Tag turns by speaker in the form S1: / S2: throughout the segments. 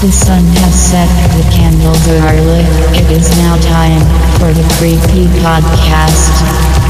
S1: The sun has set, the candles are lit. It is now time for the Creepy Podcast.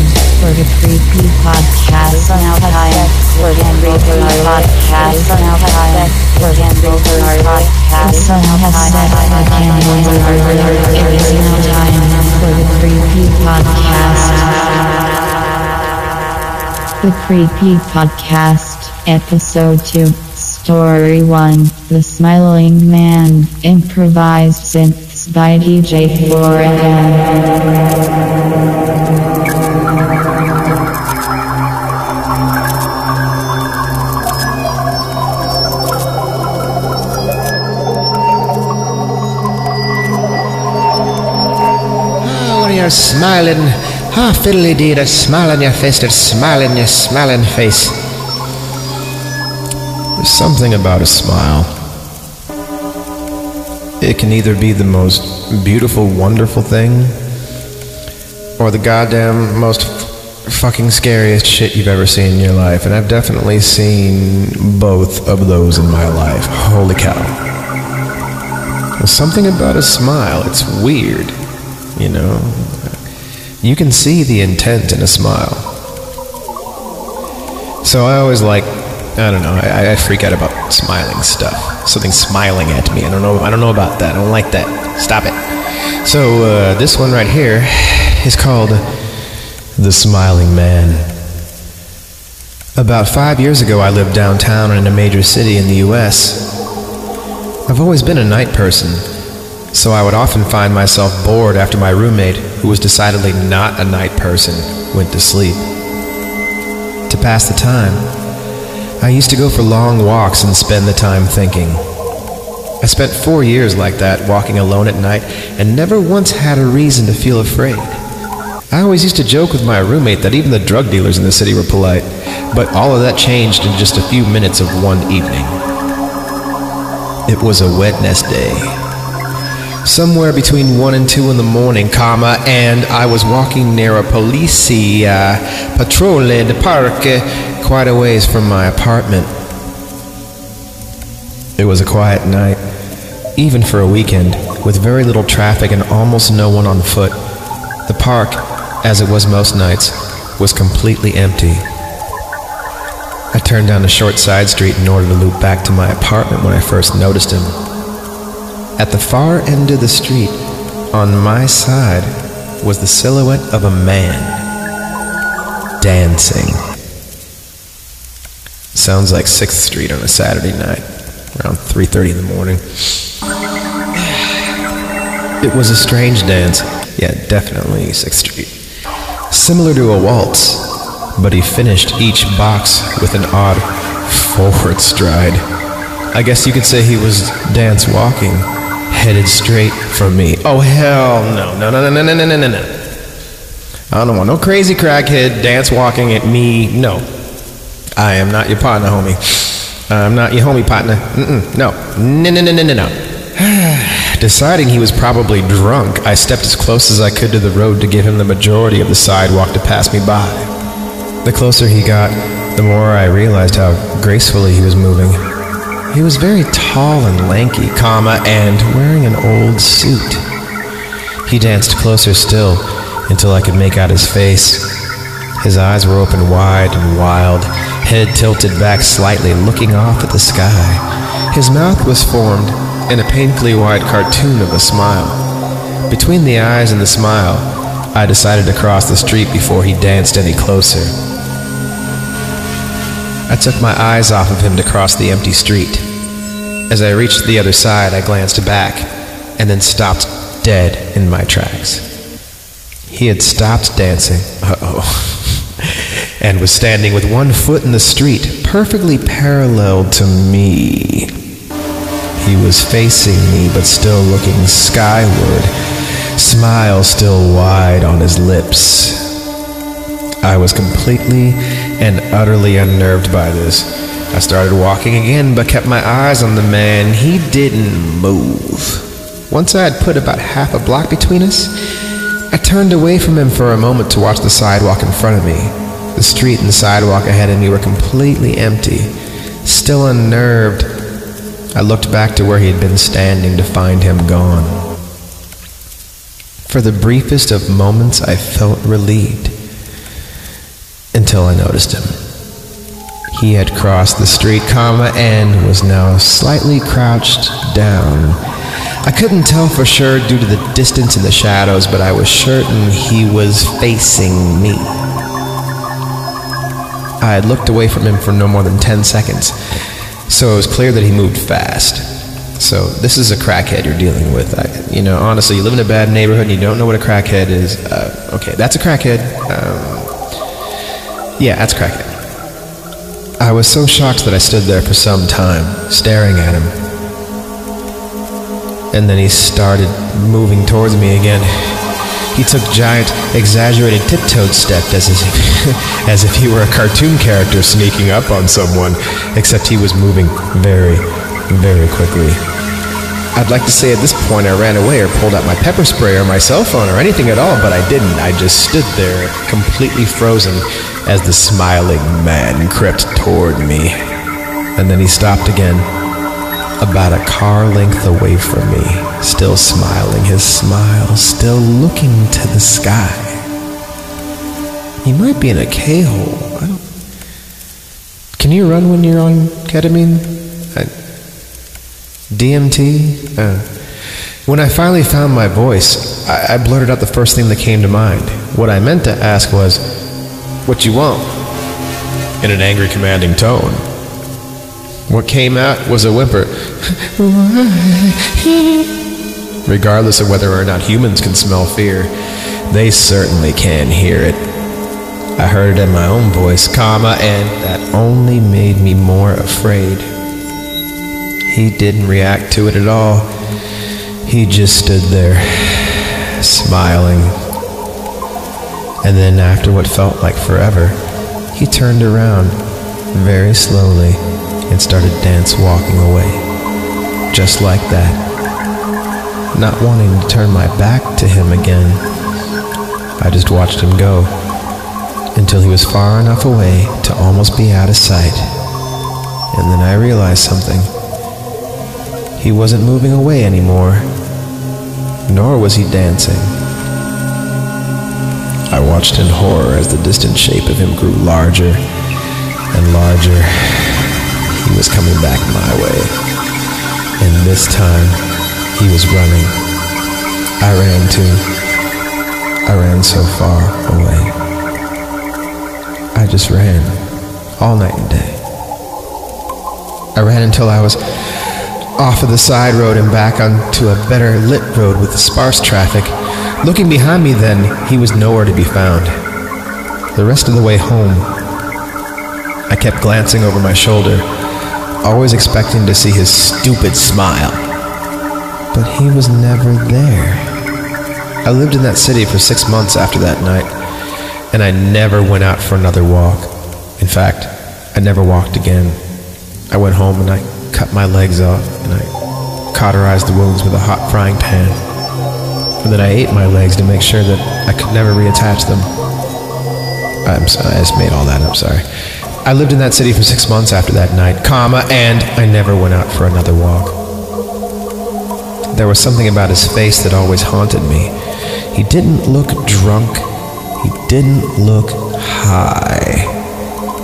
S1: now time Creepy Podcast. Now time Creepy Podcast. It is now time for the Creepy Podcast. The Creepy Podcast, Episode 2, Story 1 The Smiling Man, Improvised Synths by DJ
S2: 4AM. You're smiling, ah, fiddly dee, a smile on your face, there's smile in your smiling face. There's something about a smile. It can either be the most beautiful, wonderful thing, or the goddamn most fucking scariest shit you've ever seen in your life. And I've definitely seen both of those in my life. Holy cow. There's something about a smile. It's weird, you know. You can see the intent in a smile. So I always like, I don't know, I, I freak out about smiling stuff. Something smiling at me. I don't know. I don't know about that. I don't like that. Stop it. So uh, this one right here is called the Smiling Man. About five years ago, I lived downtown in a major city in the U.S. I've always been a night person, so I would often find myself bored after my roommate, who was decidedly not a night person, went to sleep. To pass the time, I used to go for long walks and spend the time thinking. I spent four years like that, walking alone at night, and never once had a reason to feel afraid. I always used to joke with my roommate that even the drug dealers in the city were polite, but all of that changed in just a few minutes of one evening. It was a Wednesday. Somewhere between 1 and 2 in the morning, comma, and I was walking near a police patrol in the park uh, quite a ways from my apartment. It was a quiet night, even for a weekend, with very little traffic and almost no one on foot. The park, as it was most nights, was completely empty. I turned down a short side street in order to loop back to my apartment when I first noticed him. At the far end of the street, on my side, was the silhouette of a man dancing. Sounds like 6th Street on a Saturday night, around 3:30 in the morning. It was a strange dance. Yeah, definitely 6th Street. Similar to a waltz, but he finished each box with an odd forward stride. I guess you could say he was dance walking, headed straight for me. Oh hell no. No no no no no no no no. I don't want no crazy crackhead dance walking at me. No. I am not your partner, homie. I'm not your homie partner. Mm-mm. No. No no no no no no. Deciding he was probably drunk, I stepped as close as I could to the road to give him the majority of the sidewalk to pass me by. The closer he got, the more I realized how gracefully he was moving. He was very tall and lanky, comma, and wearing an old suit. He danced closer still until I could make out his face. His eyes were open wide and wild, head tilted back slightly, looking off at the sky. His mouth was formed in a painfully wide cartoon of a smile. Between the eyes and the smile, I decided to cross the street before he danced any closer. I took my eyes off of him to cross the empty street. As I reached the other side, I glanced back, and then stopped dead in my tracks. He had stopped dancing, uh-oh, and was standing with one foot in the street, perfectly parallel to me. He was facing me, but still looking skyward, smile still wide on his lips. I was completely and utterly unnerved by this. I started walking again, but kept my eyes on the man. He didn't move. Once I had put about half a block between us, I turned away from him for a moment to watch the sidewalk in front of me. The street and the sidewalk ahead of me were completely empty. Still unnerved, I looked back to where he had been standing to find him gone. For the briefest of moments, I felt relieved until I noticed him. He had crossed the street, comma, and was now slightly crouched down. I couldn't tell for sure due to the distance and the shadows, but I was certain he was facing me. I had looked away from him for no more than 10 seconds, so it was clear that he moved fast. So this is a crackhead you're dealing with. I, you know, honestly, you live in a bad neighborhood and you don't know what a crackhead is. Uh, okay, that's a crackhead. Um, yeah, that's crackhead. I was so shocked that I stood there for some time, staring at him. And then he started moving towards me again. He took giant, exaggerated tiptoed steps as if, as if he were a cartoon character sneaking up on someone, except he was moving very, very quickly. I'd like to say at this point I ran away or pulled out my pepper spray or my cell phone or anything at all, but I didn't. I just stood there, completely frozen, as the smiling man crept toward me. And then he stopped again, about a car length away from me, still smiling his smile, still looking to the sky. He might be in a K-hole. Can you run when you're on ketamine? DMT? Uh, when I finally found my voice, I, I blurted out the first thing that came to mind. What I meant to ask was, What you want? In an angry, commanding tone. What came out was a whimper. Regardless of whether or not humans can smell fear, they certainly can hear it. I heard it in my own voice, comma, and that only made me more afraid. He didn't react to it at all. He just stood there, smiling. And then, after what felt like forever, he turned around very slowly and started dance walking away. Just like that. Not wanting to turn my back to him again, I just watched him go until he was far enough away to almost be out of sight. And then I realized something. He wasn't moving away anymore, nor was he dancing. I watched in horror as the distant shape of him grew larger and larger. He was coming back my way. And this time, he was running. I ran too. I ran so far away. I just ran all night and day. I ran until I was off of the side road and back onto a better lit road with the sparse traffic. Looking behind me then, he was nowhere to be found. The rest of the way home, I kept glancing over my shoulder, always expecting to see his stupid smile. But he was never there. I lived in that city for six months after that night, and I never went out for another walk. In fact, I never walked again. I went home and I cut my legs off, and I cauterized the wounds with a hot frying pan. And then I ate my legs to make sure that I could never reattach them. I'm I just made all that up, sorry. I lived in that city for six months after that night, comma, and I never went out for another walk. There was something about his face that always haunted me. He didn't look drunk. He didn't look high.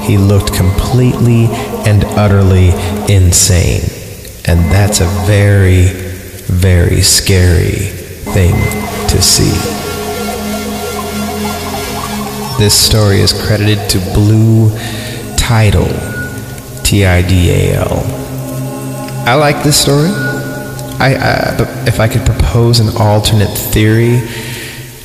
S2: He looked completely and utterly insane. And that's a very, very scary thing to see. This story is credited to Blue Tidal, T I D A L. I like this story. I, uh, if I could propose an alternate theory,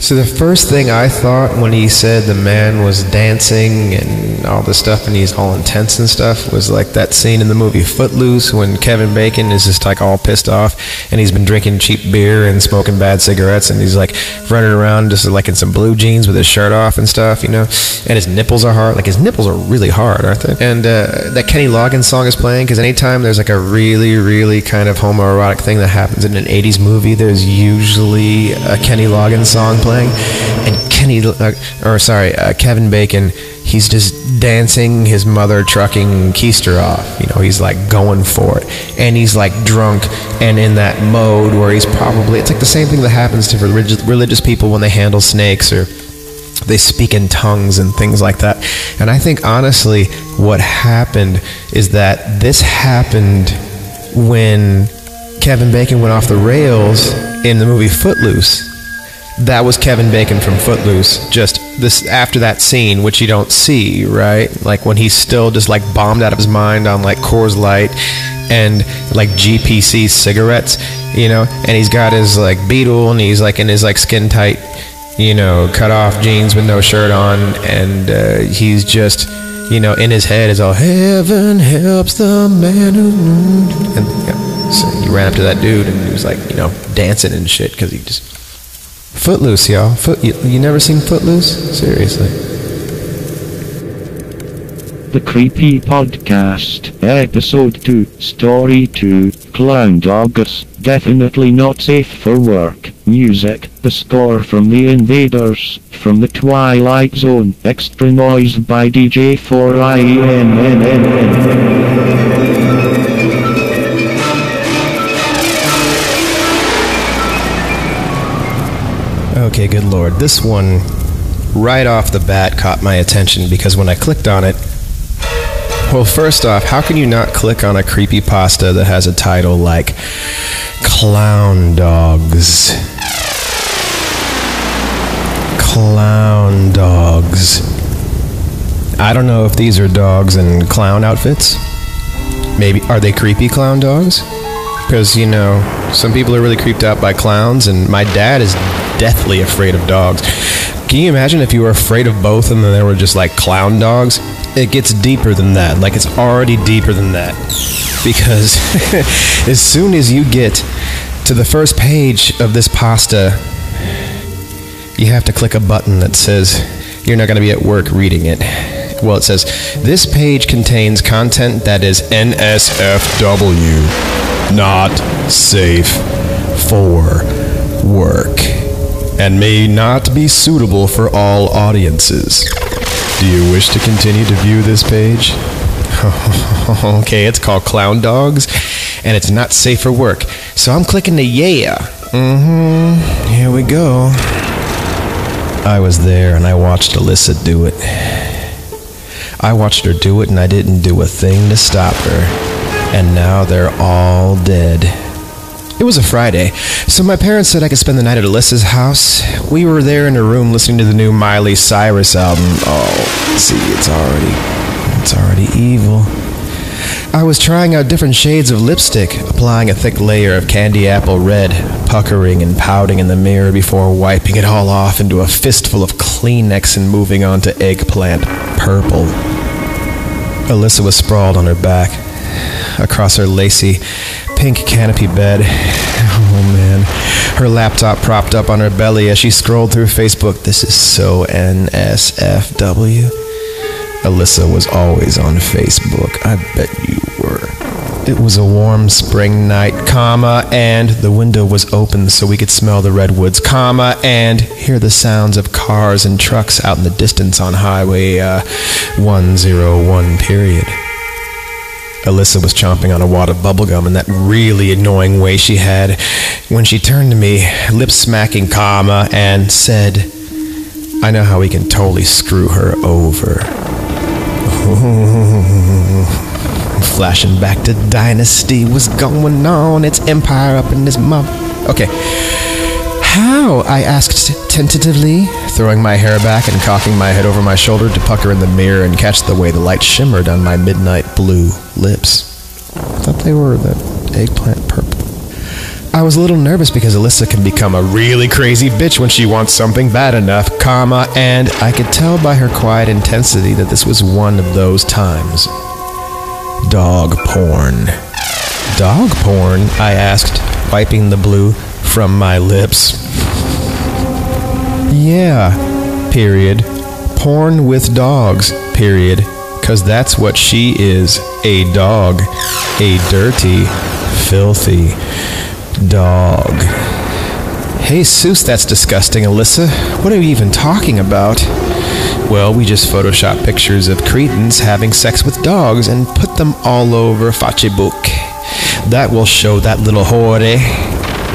S2: so the first thing I thought when he said the man was dancing and all this stuff and he's all intense and stuff was like that scene in the movie Footloose when Kevin Bacon is just like all pissed off and he's been drinking cheap beer and smoking bad cigarettes and he's like running around just like in some blue jeans with his shirt off and stuff, you know, and his nipples are hard. Like his nipples are really hard, aren't they? And uh, that Kenny Loggins song is playing because anytime there's like a really, really kind of homoerotic thing that happens in an 80s movie, there's usually a Kenny Loggins song playing playing, and Kenny, uh, or sorry, uh, Kevin Bacon, he's just dancing his mother trucking keister off. You know, he's like going for it, and he's like drunk and in that mode where he's probably. It's like the same thing that happens to religious, religious people when they handle snakes or they speak in tongues and things like that. And I think honestly, what happened is that this happened when Kevin Bacon went off the rails in the movie Footloose that was Kevin Bacon from Footloose. Just this after that scene, which you don't see, right? Like when he's still just like bombed out of his mind on like Coors Light and like GPC cigarettes, you know, and he's got his like beetle and he's like in his like skin tight, you know, cut off jeans with no shirt on, and uh, he's just. You know, in his head is all heaven helps the man who. And yeah, so he ran up to that dude and he was like, you know, dancing and shit because he just Footloose, y'all. Foot, you, you never seen Footloose? Seriously.
S3: The Creepy Podcast, Episode 2, Story 2, Clown Doggers, definitely not safe for work. Music, the score from The Invaders, from The Twilight Zone, extra noise by DJ4IENNNN.
S2: Okay, good lord. This one, right off the bat, caught my attention because when I clicked on it, well, first off, how can you not click on a creepy pasta that has a title like Clown Dogs? Clown Dogs. I don't know if these are dogs in clown outfits. Maybe are they creepy clown dogs? Because you know, some people are really creeped out by clowns, and my dad is deathly afraid of dogs. Can you imagine if you were afraid of both and then there were just like clown dogs? It gets deeper than that. Like it's already deeper than that. Because as soon as you get to the first page of this pasta, you have to click a button that says you're not going to be at work reading it. Well, it says this page contains content that is NSFW, not safe for work and may not be suitable for all audiences. Do you wish to continue to view this page? okay, it's called Clown Dogs, and it's not safe for work. So I'm clicking the yeah. Mm hmm. Here we go. I was there and I watched Alyssa do it. I watched her do it and I didn't do a thing to stop her. And now they're all dead. It was a Friday, so my parents said I could spend the night at Alyssa's house. We were there in her room listening to the new Miley Cyrus album. Oh, see, it's already. It's already evil. I was trying out different shades of lipstick, applying a thick layer of candy apple red, puckering and pouting in the mirror before wiping it all off into a fistful of Kleenex and moving on to eggplant purple. Alyssa was sprawled on her back, across her lacy, pink canopy bed. Oh man. Her laptop propped up on her belly as she scrolled through Facebook. This is so NSFW. Alyssa was always on Facebook. I bet you were. It was a warm spring night, comma, and the window was open so we could smell the redwoods, comma, and hear the sounds of cars and trucks out in the distance on Highway uh, 101, period. Alyssa was chomping on a wad of bubblegum in that really annoying way she had when she turned to me, lips smacking comma, and said, I know how we can totally screw her over. Flashing back to Dynasty was going on, its empire up in this mouth. Okay. How? I asked tentatively, throwing my hair back and cocking my head over my shoulder to pucker in the mirror and catch the way the light shimmered on my midnight blue lips. I thought they were the eggplant purple. I was a little nervous because Alyssa can become a really crazy bitch when she wants something bad enough, comma, and I could tell by her quiet intensity that this was one of those times. Dog porn. Dog porn? I asked, wiping the blue from my lips. Yeah, period. Porn with dogs, period. Cause that's what she is a dog. A dirty, filthy dog. Hey, Seuss, that's disgusting, Alyssa. What are you even talking about? Well, we just photoshopped pictures of Credence having sex with dogs and put them all over Facebook. That will show that little whore. Eh?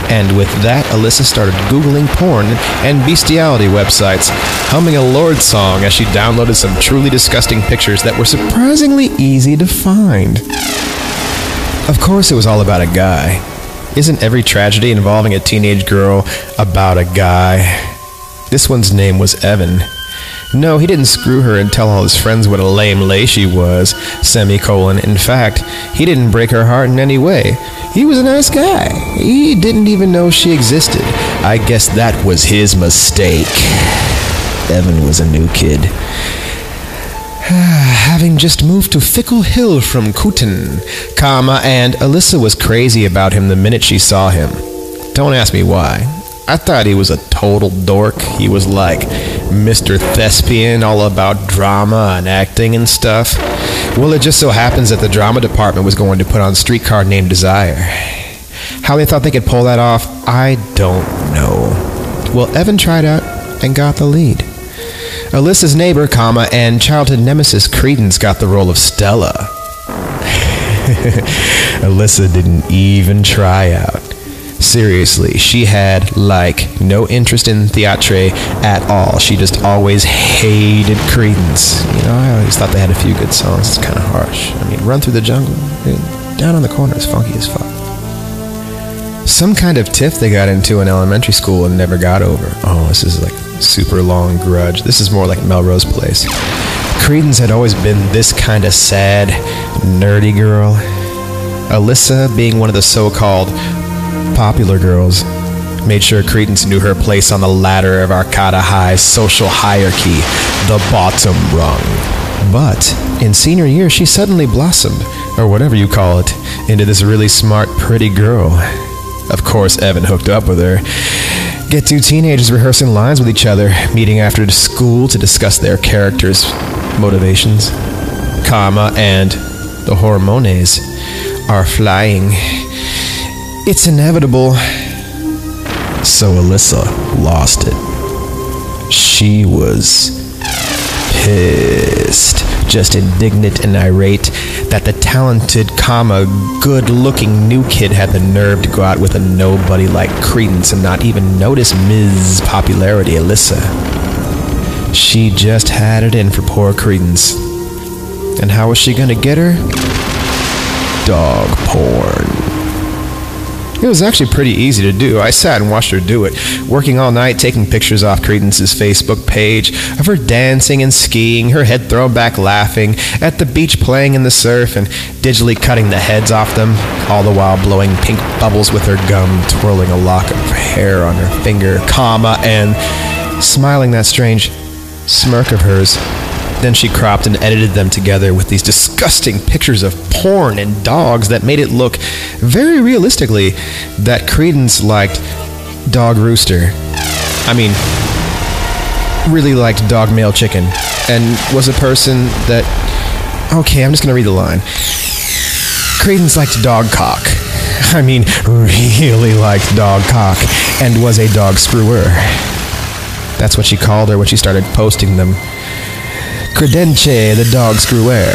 S2: And with that, Alyssa started Googling porn and bestiality websites, humming a Lorde song as she downloaded some truly disgusting pictures that were surprisingly easy to find. Of course, it was all about a guy. Isn't every tragedy involving a teenage girl about a guy? This one's name was Evan. No, he didn't screw her and tell all his friends what a lame lay she was, semicolon. In fact, he didn't break her heart in any way. He was a nice guy. He didn't even know she existed. I guess that was his mistake. Evan was a new kid. Having just moved to Fickle Hill from Cutten, comma, and Alyssa was crazy about him the minute she saw him. Don't ask me why. I thought he was a total dork. He was like Mr. Thespian, all about drama and acting and stuff. Well, it just so happens that the drama department was going to put on Streetcar Named Desire. How they thought they could pull that off, I don't know. Well, Evan tried out and got the lead. Alyssa's neighbor, comma, and childhood nemesis Credence got the role of Stella. Alyssa didn't even try out. Seriously, she had like no interest in theatre at all. She just always hated Credence. You know, I always thought they had a few good songs. It's kind of harsh. I mean, Run Through the Jungle, eh, Down on the Corner is funky as fuck. Some kind of tiff they got into in elementary school and never got over. Oh, this is like super long grudge. This is more like Melrose Place. Credence had always been this kind of sad, nerdy girl. Alyssa, being one of the so called popular girls, made sure Credence knew her place on the ladder of Arcata High's social hierarchy, the bottom rung. But in senior year, she suddenly blossomed, or whatever you call it, into this really smart, pretty girl. Of course, Evan hooked up with her. Get two teenagers rehearsing lines with each other, meeting after school to discuss their characters' motivations, karma, and the hormones are flying. It's inevitable. So Alyssa lost it. She was pissed, just indignant and irate that the talented, comma, good-looking new kid had the nerve to go out with a nobody like Credence and not even notice Ms. Popularity Alyssa. She just had it in for poor Credence. And how was she gonna get her? Dog porn. It was actually pretty easy to do. I sat and watched her do it, working all night taking pictures off Credence's Facebook page of her dancing and skiing, her head thrown back laughing, at the beach playing in the surf, and digitally cutting the heads off them, all the while blowing pink bubbles with her gum, twirling a lock of hair on her finger, comma, and smiling that strange smirk of hers then she cropped and edited them together with these disgusting pictures of porn and dogs that made it look very realistically that Credence liked Dog Rooster. I mean, really liked Dog Male Chicken and was a person that. Okay, I'm just gonna read the line. Credence liked dog cock. I mean, really liked dog cock and was a dog screwer. That's what she called her when she started posting them. Credence, the dog screwer.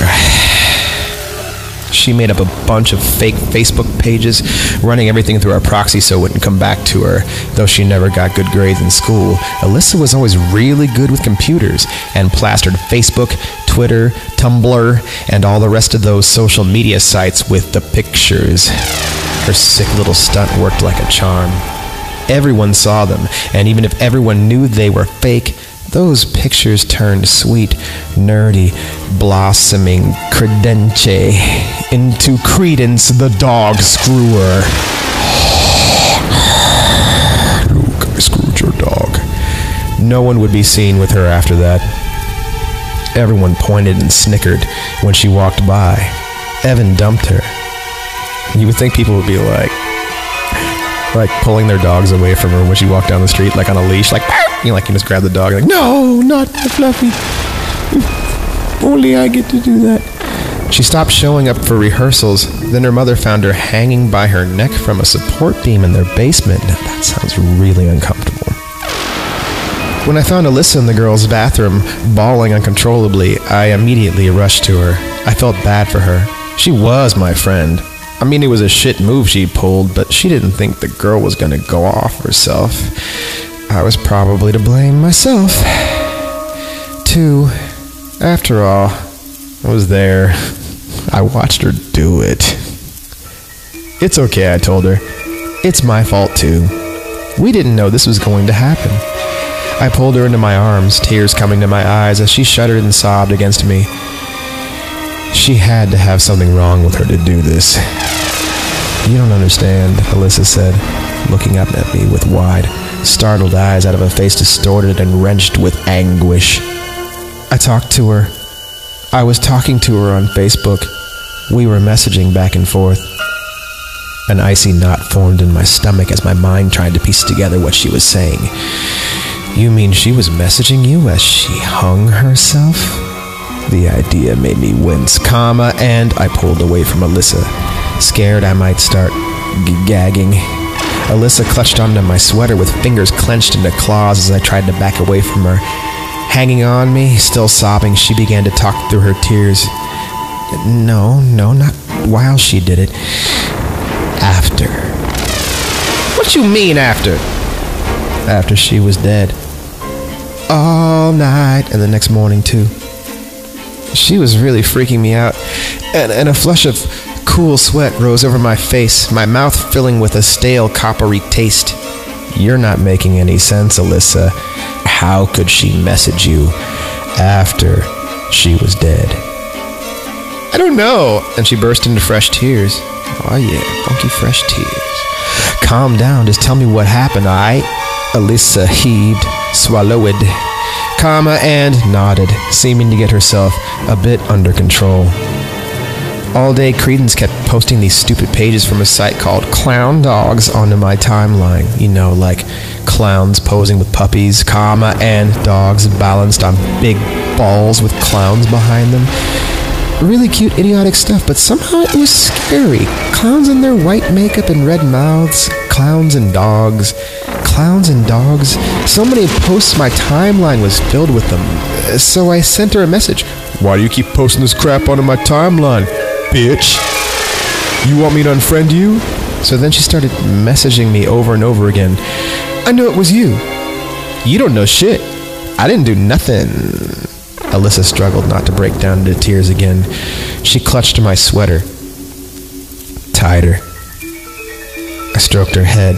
S2: She made up a bunch of fake Facebook pages, running everything through our proxy so it wouldn't come back to her. Though she never got good grades in school, Alyssa was always really good with computers and plastered Facebook, Twitter, Tumblr, and all the rest of those social media sites with the pictures. Her sick little stunt worked like a charm. Everyone saw them, and even if everyone knew they were fake, those pictures turned sweet, nerdy, blossoming credence into credence the dog screwer. Luke, I screwed your dog. No one would be seen with her after that. Everyone pointed and snickered when she walked by. Evan dumped her. You would think people would be like, like pulling their dogs away from her when she walked down the street, like on a leash, like you know, like you just grab the dog, like no, not Fluffy. Only I get to do that. She stopped showing up for rehearsals. Then her mother found her hanging by her neck from a support beam in their basement. Now, that sounds really uncomfortable. When I found Alyssa in the girls' bathroom, bawling uncontrollably, I immediately rushed to her. I felt bad for her. She was my friend. I mean, it was a shit move she pulled, but she didn't think the girl was gonna go off herself. I was probably to blame myself. Too. After all, I was there. I watched her do it. It's okay, I told her. It's my fault, too. We didn't know this was going to happen. I pulled her into my arms, tears coming to my eyes as she shuddered and sobbed against me. She had to have something wrong with her to do this. You don't understand, Alyssa said, looking up at me with wide, startled eyes out of a face distorted and wrenched with anguish. I talked to her. I was talking to her on Facebook. We were messaging back and forth. An icy knot formed in my stomach as my mind tried to piece together what she was saying. You mean she was messaging you as she hung herself? The idea made me wince, comma, and I pulled away from Alyssa, scared I might start gagging. Alyssa clutched onto my sweater with fingers clenched into claws as I tried to back away from her. Hanging on me, still sobbing, she began to talk through her tears. No, no, not while she did it. After. What you mean after? After she was dead. All night and the next morning too. She was really freaking me out, and, and a flush of cool sweat rose over my face, my mouth filling with a stale, coppery taste. You're not making any sense, Alyssa. How could she message you after she was dead? I don't know. And she burst into fresh tears. Oh, yeah, funky fresh tears. Calm down, just tell me what happened, I. Alyssa heaved, swallowed, comma, and nodded, seeming to get herself a bit under control. All day, Credence kept posting these stupid pages from a site called Clown Dogs onto my timeline. You know, like clowns posing with puppies, comma, and dogs balanced on big balls with clowns behind them. Really cute, idiotic stuff, but somehow it was scary. Clowns in their white makeup and red mouths, clowns and dogs, clowns and dogs. So many posts my timeline was filled with them. So I sent her a message. Why do you keep posting this crap onto my timeline, bitch? You want me to unfriend you? So then she started messaging me over and over again. I knew it was you. You don't know shit. I didn't do nothing. Alyssa struggled not to break down into tears again. She clutched my sweater tighter. I stroked her head,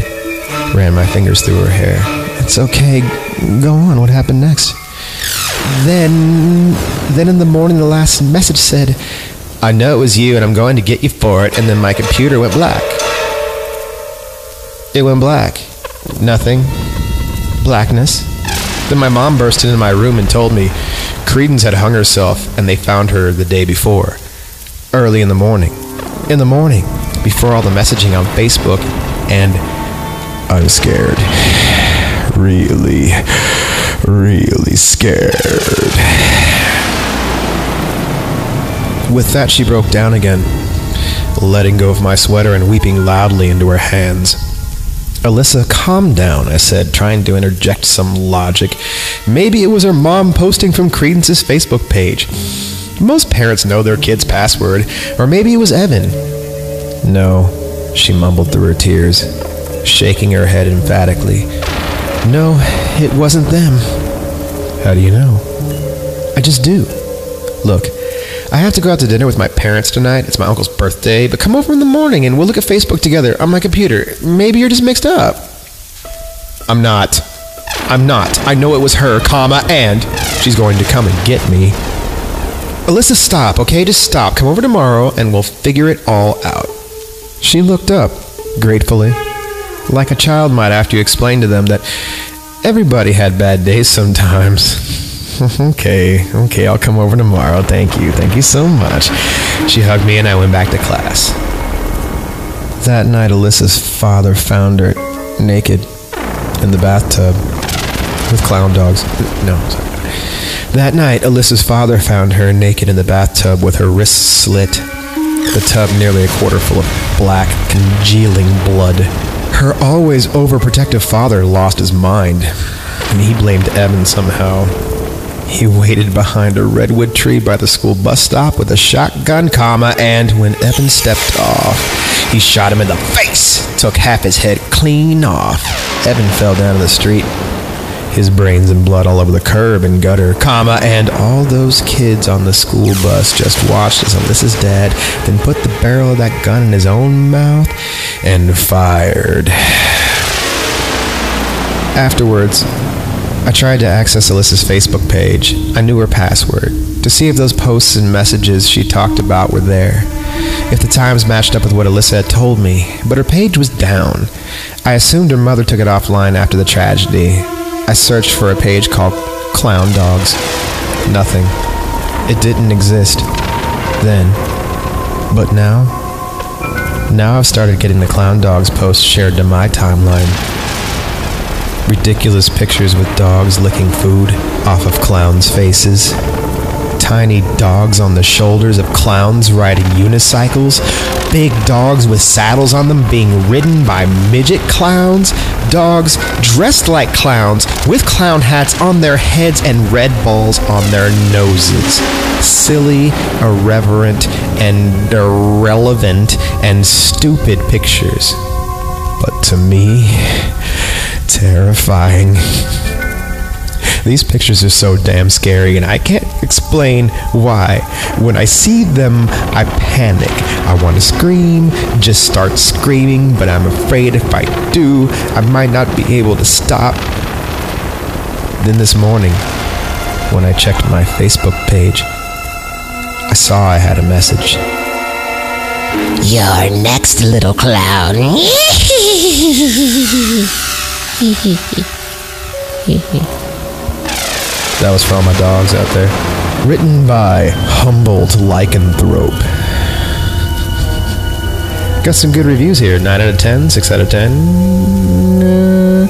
S2: ran my fingers through her hair. It's okay. Go on. What happened next? Then, then in the morning, the last message said, I know it was you and I'm going to get you for it. And then my computer went black. It went black. Nothing. Blackness. Then my mom burst into my room and told me Credence had hung herself and they found her the day before. Early in the morning. In the morning. Before all the messaging on Facebook. And I'm scared. Really, really scared. With that, she broke down again, letting go of my sweater and weeping loudly into her hands. Alyssa, calm down, I said, trying to interject some logic. Maybe it was her mom posting from Credence's Facebook page. Most parents know their kid's password, or maybe it was Evan. No, she mumbled through her tears, shaking her head emphatically. No, it wasn't them. How do you know? I just do. Look, I have to go out to dinner with my parents tonight. It's my uncle's birthday, but come over in the morning and we'll look at Facebook together on my computer. Maybe you're just mixed up. I'm not. I'm not. I know it was her, comma, and she's going to come and get me. Alyssa, stop, okay? Just stop. Come over tomorrow and we'll figure it all out. She looked up, gratefully, like a child might after you explain to them that Everybody had bad days sometimes. okay, okay, I'll come over tomorrow. Thank you, thank you so much. She hugged me and I went back to class. That night, Alyssa's father found her naked in the bathtub with clown dogs. No, sorry. That night, Alyssa's father found her naked in the bathtub with her wrists slit, the tub nearly a quarter full of black, congealing blood. Her always overprotective father lost his mind, and he blamed Evan somehow. He waited behind a redwood tree by the school bus stop with a shotgun, comma, and when Evan stepped off, he shot him in the face, took half his head clean off. Evan fell down in the street, his brains and blood all over the curb and gutter, comma, and all those kids on the school bus just watched as Alyssa's dad then put the barrel of that gun in his own mouth and fired. Afterwards, I tried to access Alyssa's Facebook page. I knew her password to see if those posts and messages she talked about were there. If the times matched up with what Alyssa had told me, but her page was down. I assumed her mother took it offline after the tragedy. I searched for a page called Clown Dogs. Nothing. It didn't exist. Then. But now? Now I've started getting the Clown Dogs posts shared to my timeline. Ridiculous pictures with dogs licking food off of clowns' faces tiny dogs on the shoulders of clowns riding unicycles, big dogs with saddles on them being ridden by midget clowns, dogs dressed like clowns with clown hats on their heads and red balls on their noses. Silly, irreverent, and irrelevant and stupid pictures. But to me, terrifying. These pictures are so damn scary, and I can't explain why. When I see them, I panic. I want to scream, just start screaming, but I'm afraid if I do, I might not be able to stop. Then this morning, when I checked my Facebook page, I saw I had a message.
S4: Your next little clown.
S2: That was for all my dogs out there. Written by Humboldt Lycanthrope. Got some good reviews here. 9 out of 10, 6 out of 10. Uh,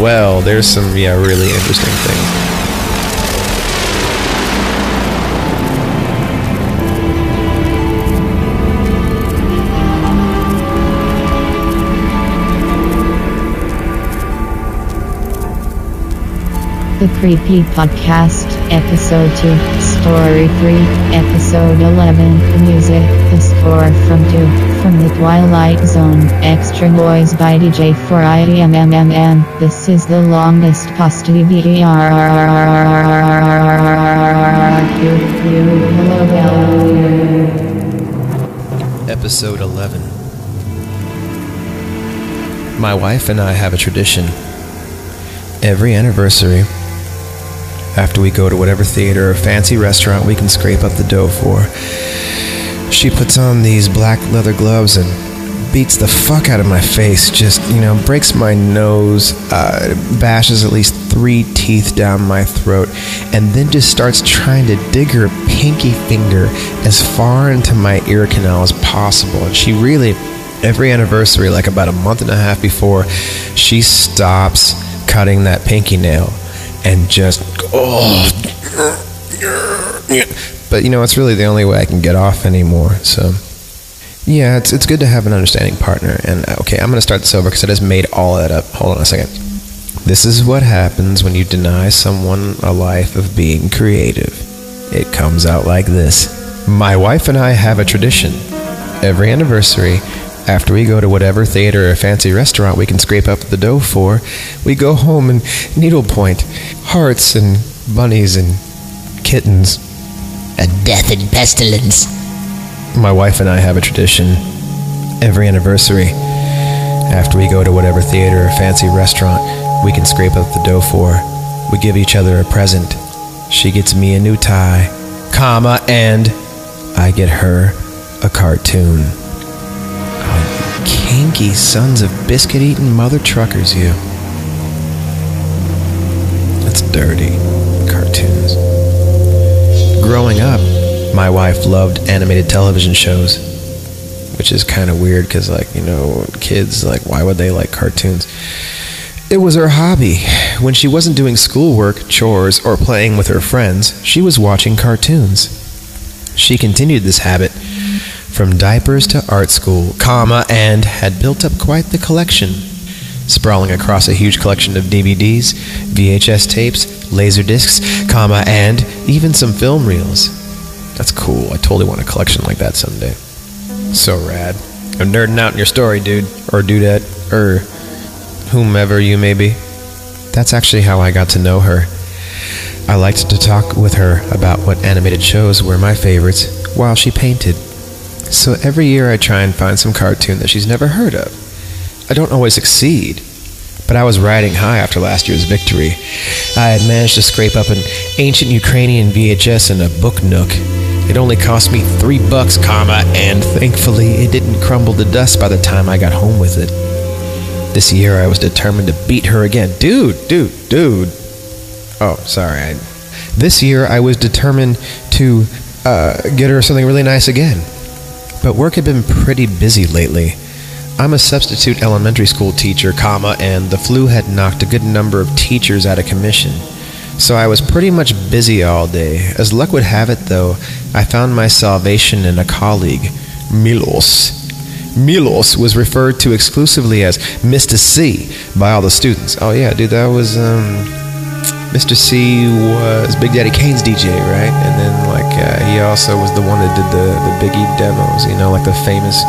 S2: well, there's some, yeah, really interesting things.
S1: The Creepy Podcast, Episode 2, Story 3, Episode 11, Music, The Score from 2, from the Twilight Zone, Extra Noise by DJ for IEMMMM. This is the longest post
S2: Episode after we go to whatever theater or fancy restaurant we can scrape up the dough for, she puts on these black leather gloves and beats the fuck out of my face. Just, you know, breaks my nose, uh, bashes at least three teeth down my throat, and then just starts trying to dig her pinky finger as far into my ear canal as possible. And she really, every anniversary, like about a month and a half before, she stops cutting that pinky nail and just, oh. But you know, it's really the only way I can get off anymore. So, yeah, it's it's good to have an understanding partner. And uh, okay, I'm gonna start this over because I just made all that up. Hold on a second. This is what happens when you deny someone a life of being creative. It comes out like this. My wife and I have a tradition. Every anniversary, after we go to whatever theater or fancy restaurant we can scrape up the dough for, we go home and needlepoint hearts and bunnies and kittens.
S4: A death and pestilence.
S2: My wife and I have a tradition. Every anniversary, after we go to whatever theater or fancy restaurant we can scrape up the dough for, we give each other a present. She gets me a new tie, comma, and I get her a cartoon. Stinky sons of biscuit eating mother truckers, you. That's dirty. Cartoons. Growing up, my wife loved animated television shows, which is kind of weird because, like, you know, kids, like, why would they like cartoons? It was her hobby. When she wasn't doing schoolwork, chores, or playing with her friends, she was watching cartoons. She continued this habit from diapers to art school, comma, and had built up quite the collection, sprawling across a huge collection of DVDs, VHS tapes, laser discs, comma, and even some film reels. That's cool. I totally want a collection like that someday. So rad. I'm nerding out in your story, dude, or dudette, or whomever you may be. That's actually how I got to know her. I liked to talk with her about what animated shows were my favorites while she painted. So every year I try and find some cartoon that she's never heard of. I don't always succeed, but I was riding high after last year's victory. I had managed to scrape up an ancient Ukrainian VHS in a book nook. It only cost me three bucks, comma, and thankfully it didn't crumble to dust by the time I got home with it. This year I was determined to beat her again. Dude, dude, dude. Oh, sorry. I, this year I was determined to uh, get her something really nice again. But work had been pretty busy lately. I'm a substitute elementary school teacher, comma, and the flu had knocked a good number of teachers out of commission. So I was pretty much busy all day. As luck would have it, though, I found my salvation in a colleague, Milos. Milos was referred to exclusively as Mr. C by all the students. Oh yeah, dude, that was um, Mr. C was Big Daddy Kane's DJ, right? And then uh, he also was the one that did the the Biggie demos, you know, like the famous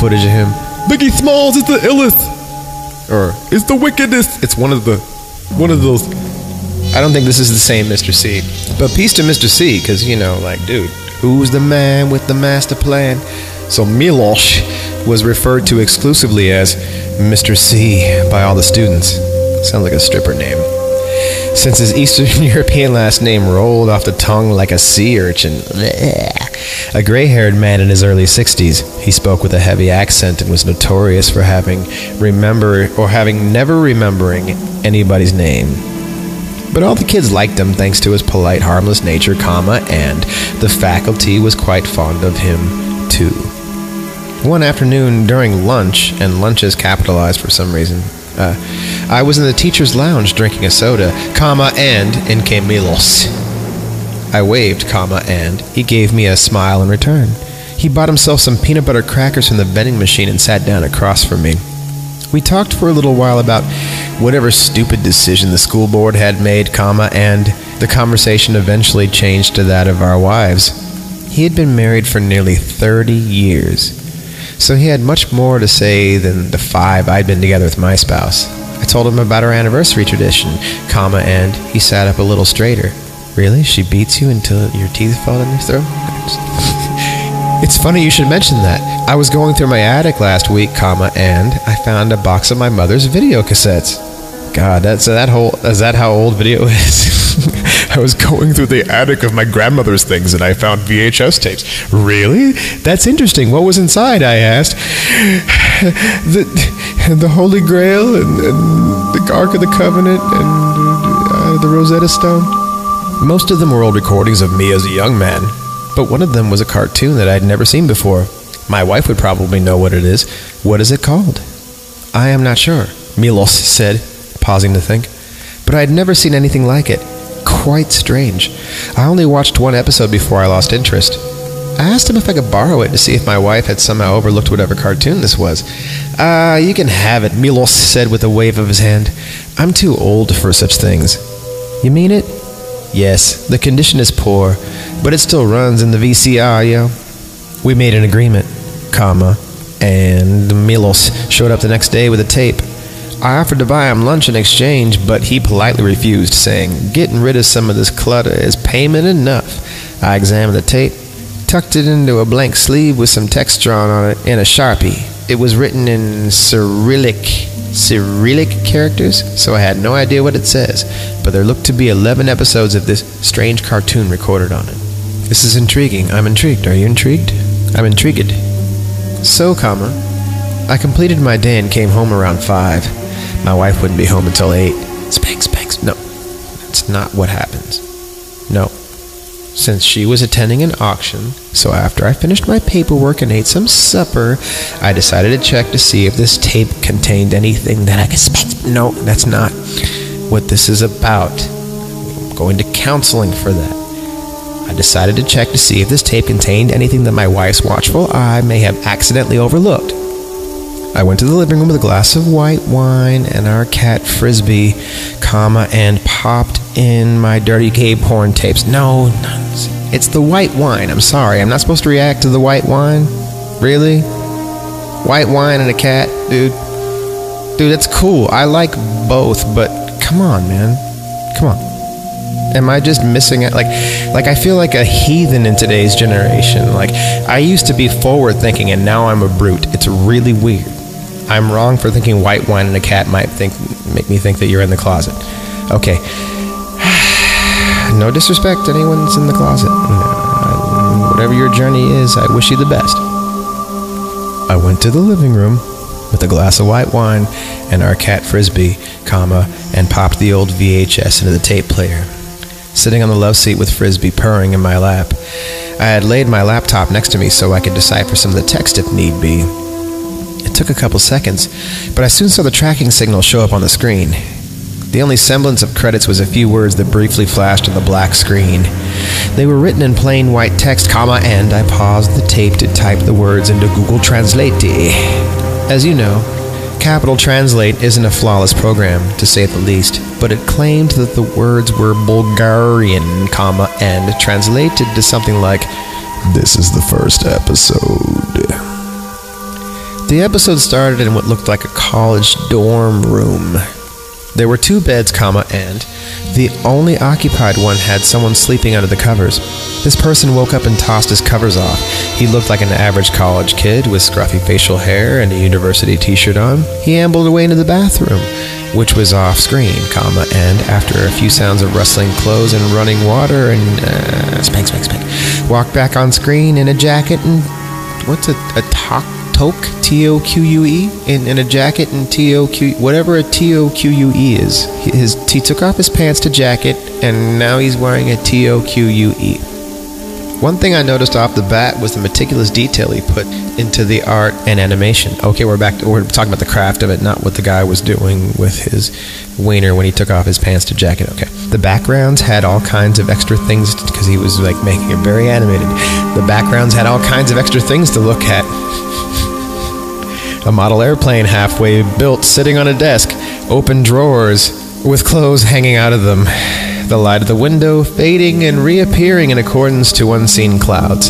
S2: footage of him. Biggie Smalls is the illest, or is the wickedest. It's one of the one of those. I don't think this is the same Mr. C, but peace to Mr. C, because you know, like, dude, who's the man with the master plan? So Milos was referred to exclusively as Mr. C by all the students. Sounds like a stripper name. Since his Eastern European last name rolled off the tongue like a sea urchin. Blech. A gray haired man in his early 60s, he spoke with a heavy accent and was notorious for having remember or having never remembering anybody's name. But all the kids liked him thanks to his polite, harmless nature, comma, and the faculty was quite fond of him too. One afternoon during lunch, and lunch is capitalized for some reason, uh, I was in the teacher's lounge drinking a soda, comma, and in came Milos. I waved, comma, and he gave me a smile in return. He bought himself some peanut butter crackers from the vending machine and sat down across from me. We talked for a little while about whatever stupid decision the school board had made, comma, and the conversation eventually changed to that of our wives. He had been married for nearly 30 years, so he had much more to say than the five I'd been together with my spouse. I told him about our anniversary tradition, comma, and he sat up a little straighter. Really? She beats you until your teeth fall down your throat? It's funny you should mention that. I was going through my attic last week, comma, and I found a box of my mother's video cassettes. God, that's that whole is that how old video is? I was going through the attic of my grandmother's things and I found VHS tapes. Really? That's interesting. What was inside? I asked. The the Holy Grail and, and the Ark of the Covenant and uh, the Rosetta Stone. Most of them were old recordings of me as a young man, but one of them was a cartoon that I'd never seen before. My wife would probably know what it is. What is it called? I am not sure, Milos said, pausing to think. But I had never seen anything like it. Quite strange. I only watched one episode before I lost interest. I asked him if I could borrow it to see if my wife had somehow overlooked whatever cartoon this was. Ah, uh, you can have it, Milos said with a wave of his hand. I'm too old for such things. You mean it? Yes, the condition is poor, but it still runs in the VCR, yo. We made an agreement, comma, and Milos showed up the next day with a tape. I offered to buy him lunch in exchange, but he politely refused, saying, Getting rid of some of this clutter is payment enough. I examined the tape, tucked it into a blank sleeve with some text drawn on it in a sharpie. It was written in Cyrillic Cyrillic characters, so I had no idea what it says, but there looked to be 11 episodes of this strange cartoon recorded on it. This is intriguing. I'm intrigued. Are you intrigued? I'm intrigued. So, comma, I completed my day and came home around 5. My wife wouldn't be home until 8. Spank, spanks. No, that's not what happens. No. Since she was attending an auction, so after I finished my paperwork and ate some supper, I decided to check to see if this tape contained anything that I could spank. No, that's not what this is about. I'm going to counseling for that. I decided to check to see if this tape contained anything that my wife's watchful eye may have accidentally overlooked. I went to the living room with a glass of white wine and our cat Frisbee, comma, and popped in my dirty gay porn tapes. No, it's the white wine. I'm sorry. I'm not supposed to react to the white wine? Really? White wine and a cat, dude? Dude, that's cool. I like both, but come on, man. Come on am I just missing it? Like, like I feel like a heathen in today's generation. Like I used to be forward thinking, and now I'm a brute. It's really weird. I'm wrong for thinking white wine and a cat might think make me think that you're in the closet. Okay. no disrespect anyone's in the closet. Mm, whatever your journey is, I wish you the best. I went to the living room with a glass of white wine and our cat frisbee, comma, and popped the old VHS into the tape player sitting on the love seat with Frisbee purring in my lap. I had laid my laptop next to me so I could decipher some of the text if need be. Took a couple seconds, but I soon saw the tracking signal show up on the screen. The only semblance of credits was a few words that briefly flashed on the black screen. They were written in plain white text, comma, and I paused the tape to type the words into Google Translate. As you know, Capital Translate isn't a flawless program, to say the least, but it claimed that the words were Bulgarian, comma, and translated to something like, This is the first episode. The episode started in what looked like a college dorm room. There were two beds, comma, and the only occupied one had someone sleeping under the covers. This person woke up and tossed his covers off. He looked like an average college kid with scruffy facial hair and a university t-shirt on. He ambled away into the bathroom, which was off screen, comma, and after a few sounds of rustling clothes and running water and uh, spank, spank, spank, walked back on screen in a jacket and what's a, a talk toque, T O Q U E, in, in a jacket and T O Q, whatever a T O Q U E is. His, he took off his pants to jacket, and now he's wearing a T O Q U E. One thing I noticed off the bat was the meticulous detail he put into the art and animation. Okay, we're back. To, we're talking about the craft of it, not what the guy was doing with his wiener when he took off his pants to jacket. Okay, the backgrounds had all kinds of extra things because he was like making it very animated. The backgrounds had all kinds of extra things to look at a model airplane halfway built sitting on a desk, open drawers with clothes hanging out of them, the light of the window fading and reappearing in accordance to unseen clouds.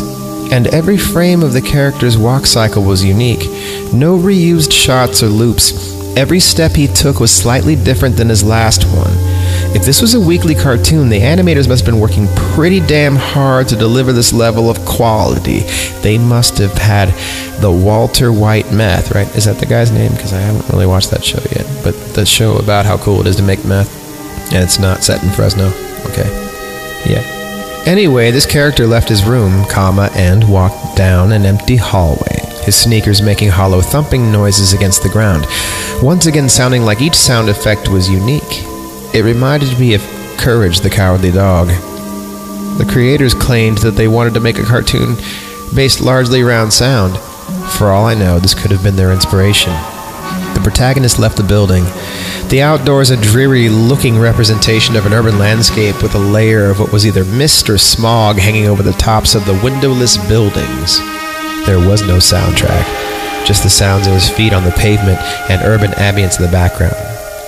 S2: And every frame of the character's walk cycle was unique. No reused shots or loops. Every step he took was slightly different than his last one. If this was a weekly cartoon, the animators must have been working pretty damn hard to deliver this level of quality. They must have had the Walter White meth, right? Is that the guy's name? Because I haven't really watched that show yet. But the show about how cool it is to make meth. And it's not set in Fresno. Okay. Yeah. Anyway, this character left his room, comma, and walked down an empty hallway, his sneakers making hollow thumping noises against the ground, once again sounding like each sound effect was unique. It reminded me of Courage the Cowardly Dog. The creators claimed that they wanted to make a cartoon based largely around sound. For all I know, this could have been their inspiration. The protagonist left the building. The outdoors a dreary looking representation of an urban landscape with a layer of what was either mist or smog hanging over the tops of the windowless buildings. There was no soundtrack, just the sounds of his feet on the pavement and urban ambience in the background.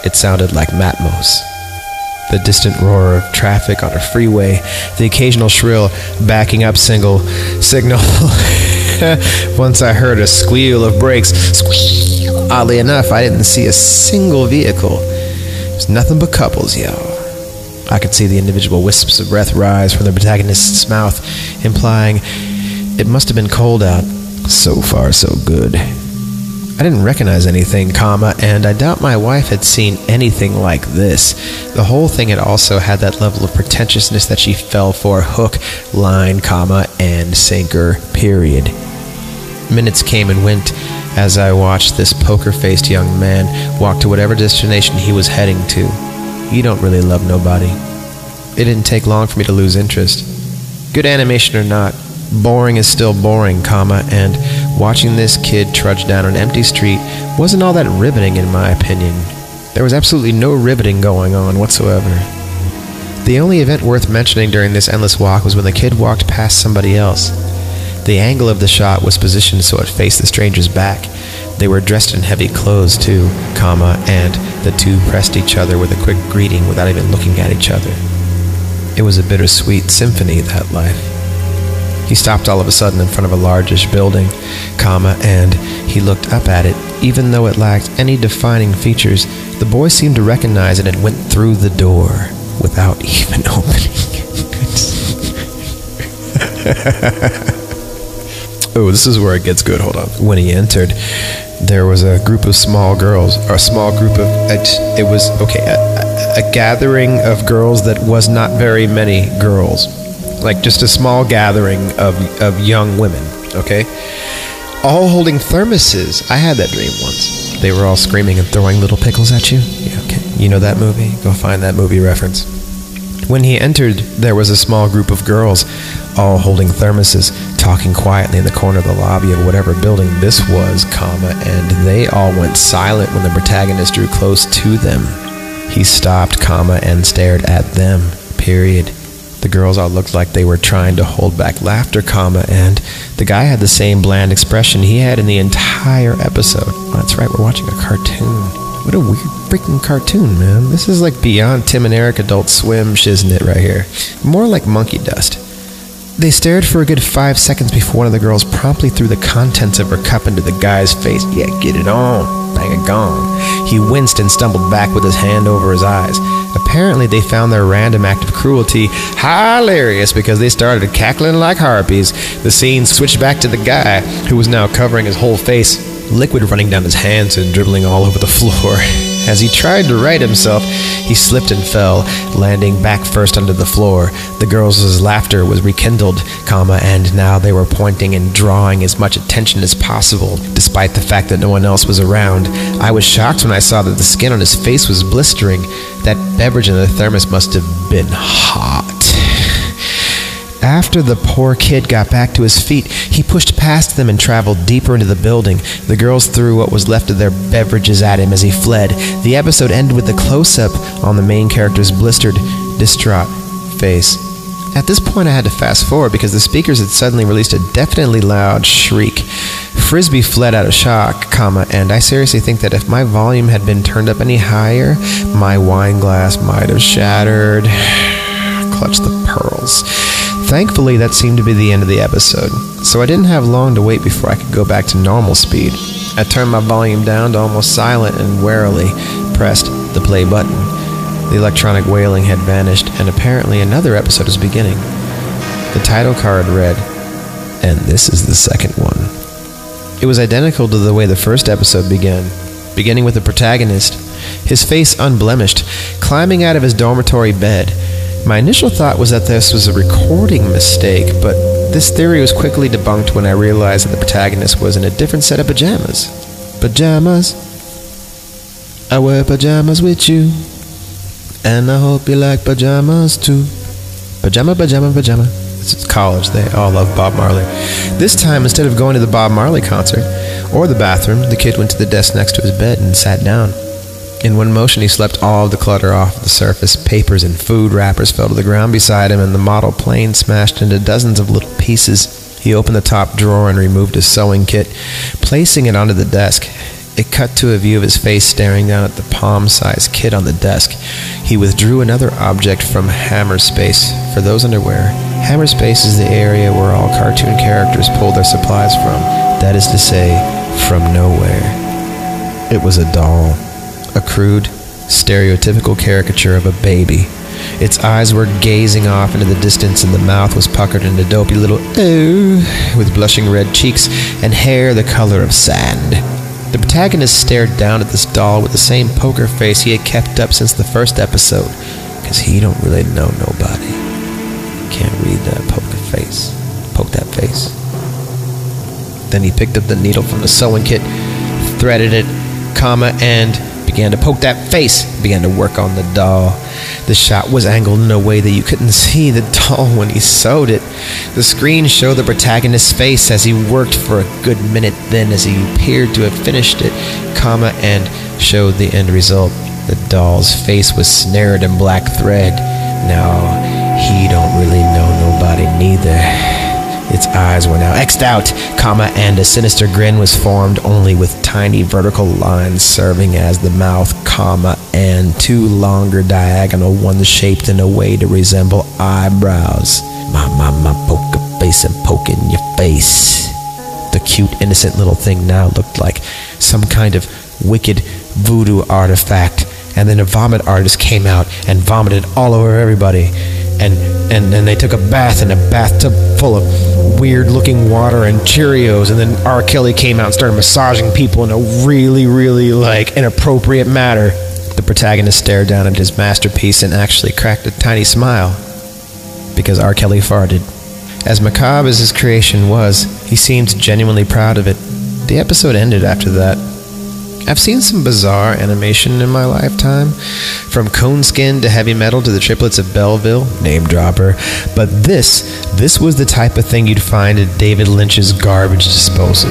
S2: It sounded like Matmos the distant roar of traffic on a freeway, the occasional shrill backing up single signal. Once I heard a squeal of brakes. Squeal! Oddly enough, I didn't see a single vehicle. It was nothing but couples, yo. I could see the individual wisps of breath rise from the protagonist's mouth, implying it must have been cold out. So far, so good. I didn't recognize anything, comma, and I doubt my wife had seen anything like this. The whole thing had also had that level of pretentiousness that she fell for hook, line, comma, and sinker, period. Minutes came and went, as I watched this poker faced young man walk to whatever destination he was heading to. You don't really love nobody. It didn't take long for me to lose interest. Good animation or not, boring is still boring, comma, and watching this kid trudge down an empty street wasn't all that riveting in my opinion. There was absolutely no riveting going on whatsoever. The only event worth mentioning during this endless walk was when the kid walked past somebody else. The angle of the shot was positioned so it faced the stranger's back. They were dressed in heavy clothes too, comma, and the two pressed each other with a quick greeting without even looking at each other. It was a bittersweet symphony, that life. He stopped all of a sudden in front of a largish building, comma, and he looked up at it. Even though it lacked any defining features, the boy seemed to recognize it and went through the door without even opening it. oh, this is where it gets good. Hold on. When he entered, there was a group of small girls, or a small group of. It was okay, a, a gathering of girls that was not very many girls, like just a small gathering of of young women. Okay, all holding thermoses. I had that dream once. They were all screaming and throwing little pickles at you. Yeah, okay. You know that movie? Go find that movie reference. When he entered, there was a small group of girls, all holding thermoses, talking quietly in the corner of the lobby of whatever building this was, comma, and they all went silent when the protagonist drew close to them. He stopped, comma, and stared at them, period. The girls all looked like they were trying to hold back laughter, comma, and the guy had the same bland expression he had in the entire episode. That's right, we're watching a cartoon. What a weird freaking cartoon, man. This is like beyond Tim and Eric Adult Swim shiznit right here. More like monkey dust. They stared for a good five seconds before one of the girls promptly threw the contents of her cup into the guy's face. Yeah, get it on. Bang a gong. He winced and stumbled back with his hand over his eyes. Apparently, they found their random act of cruelty hilarious because they started cackling like harpies. The scene switched back to the guy, who was now covering his whole face liquid running down his hands and dribbling all over the floor. As he tried to right himself, he slipped and fell, landing back first onto the floor. The girls' laughter was rekindled, comma, and now they were pointing and drawing as much attention as possible, despite the fact that no one else was around. I was shocked when I saw that the skin on his face was blistering. That beverage in the thermos must have been hot. After the poor kid got back to his feet, he pushed past them and traveled deeper into the building. The girls threw what was left of their beverages at him as he fled. The episode ended with a close up on the main character's blistered, distraught face. At this point, I had to fast forward because the speakers had suddenly released a definitely loud shriek. Frisbee fled out of shock, comma, and I seriously think that if my volume had been turned up any higher, my wine glass might have shattered. Clutch the pearls. Thankfully, that seemed to be the end of the episode, so I didn't have long to wait before I could go back to normal speed. I turned my volume down to almost silent and warily pressed the play button. The electronic wailing had vanished, and apparently another episode was beginning. The title card read, and this is the second one. It was identical to the way the first episode began, beginning with the protagonist, his face unblemished, climbing out of his dormitory bed my initial thought was that this was a recording mistake, but this theory was quickly debunked when I realized that the protagonist was in a different set of pajamas. Pajamas. I wear pajamas with you. And I hope you like pajamas too. Pajama, pajama, pajama. It's college. They all love Bob Marley. This time, instead of going to the Bob Marley concert or the bathroom, the kid went to the desk next to his bed and sat down. In one motion, he swept all of the clutter off the surface. Papers and food wrappers fell to the ground beside him, and the model plane smashed into dozens of little pieces. He opened the top drawer and removed his sewing kit, placing it onto the desk. It cut to a view of his face staring down at the palm sized kit on the desk. He withdrew another object from Hammer Space. For those underwear, unaware, Hammerspace is the area where all cartoon characters pull their supplies from. That is to say, from nowhere. It was a doll a crude, stereotypical caricature of a baby. Its eyes were gazing off into the distance, and the mouth was puckered into dopey little oh, with blushing red cheeks and hair the color of sand. The protagonist stared down at this doll with the same poker face he had kept up since the first episode, because he don't really know nobody. Can't read that poker face. Poke that face. Then he picked up the needle from the sewing kit threaded it, comma, and began to poke that face, began to work on the doll. The shot was angled in a way that you couldn't see the doll when he sewed it. The screen showed the protagonist's face as he worked for a good minute, then as he appeared to have finished it, comma, and showed the end result. The doll's face was snared in black thread. Now, he don't really know nobody neither. Its eyes were now X'd out, comma, and a sinister grin was formed only with tiny vertical lines serving as the mouth, comma, and two longer diagonal ones shaped in a way to resemble eyebrows. My, my, my, poke a face and poke in your face. The cute, innocent little thing now looked like some kind of wicked voodoo artifact, and then a vomit artist came out and vomited all over everybody and and then they took a bath in a bathtub full of weird looking water and Cheerios and then R. Kelly came out and started massaging people in a really, really like inappropriate manner. The protagonist stared down at his masterpiece and actually cracked a tiny smile because R. Kelly farted. As macabre as his creation was, he seemed genuinely proud of it. The episode ended after that. I've seen some bizarre animation in my lifetime, from Coonskin to heavy metal to the triplets of Belleville, name dropper. But this, this was the type of thing you'd find at David Lynch's garbage disposal.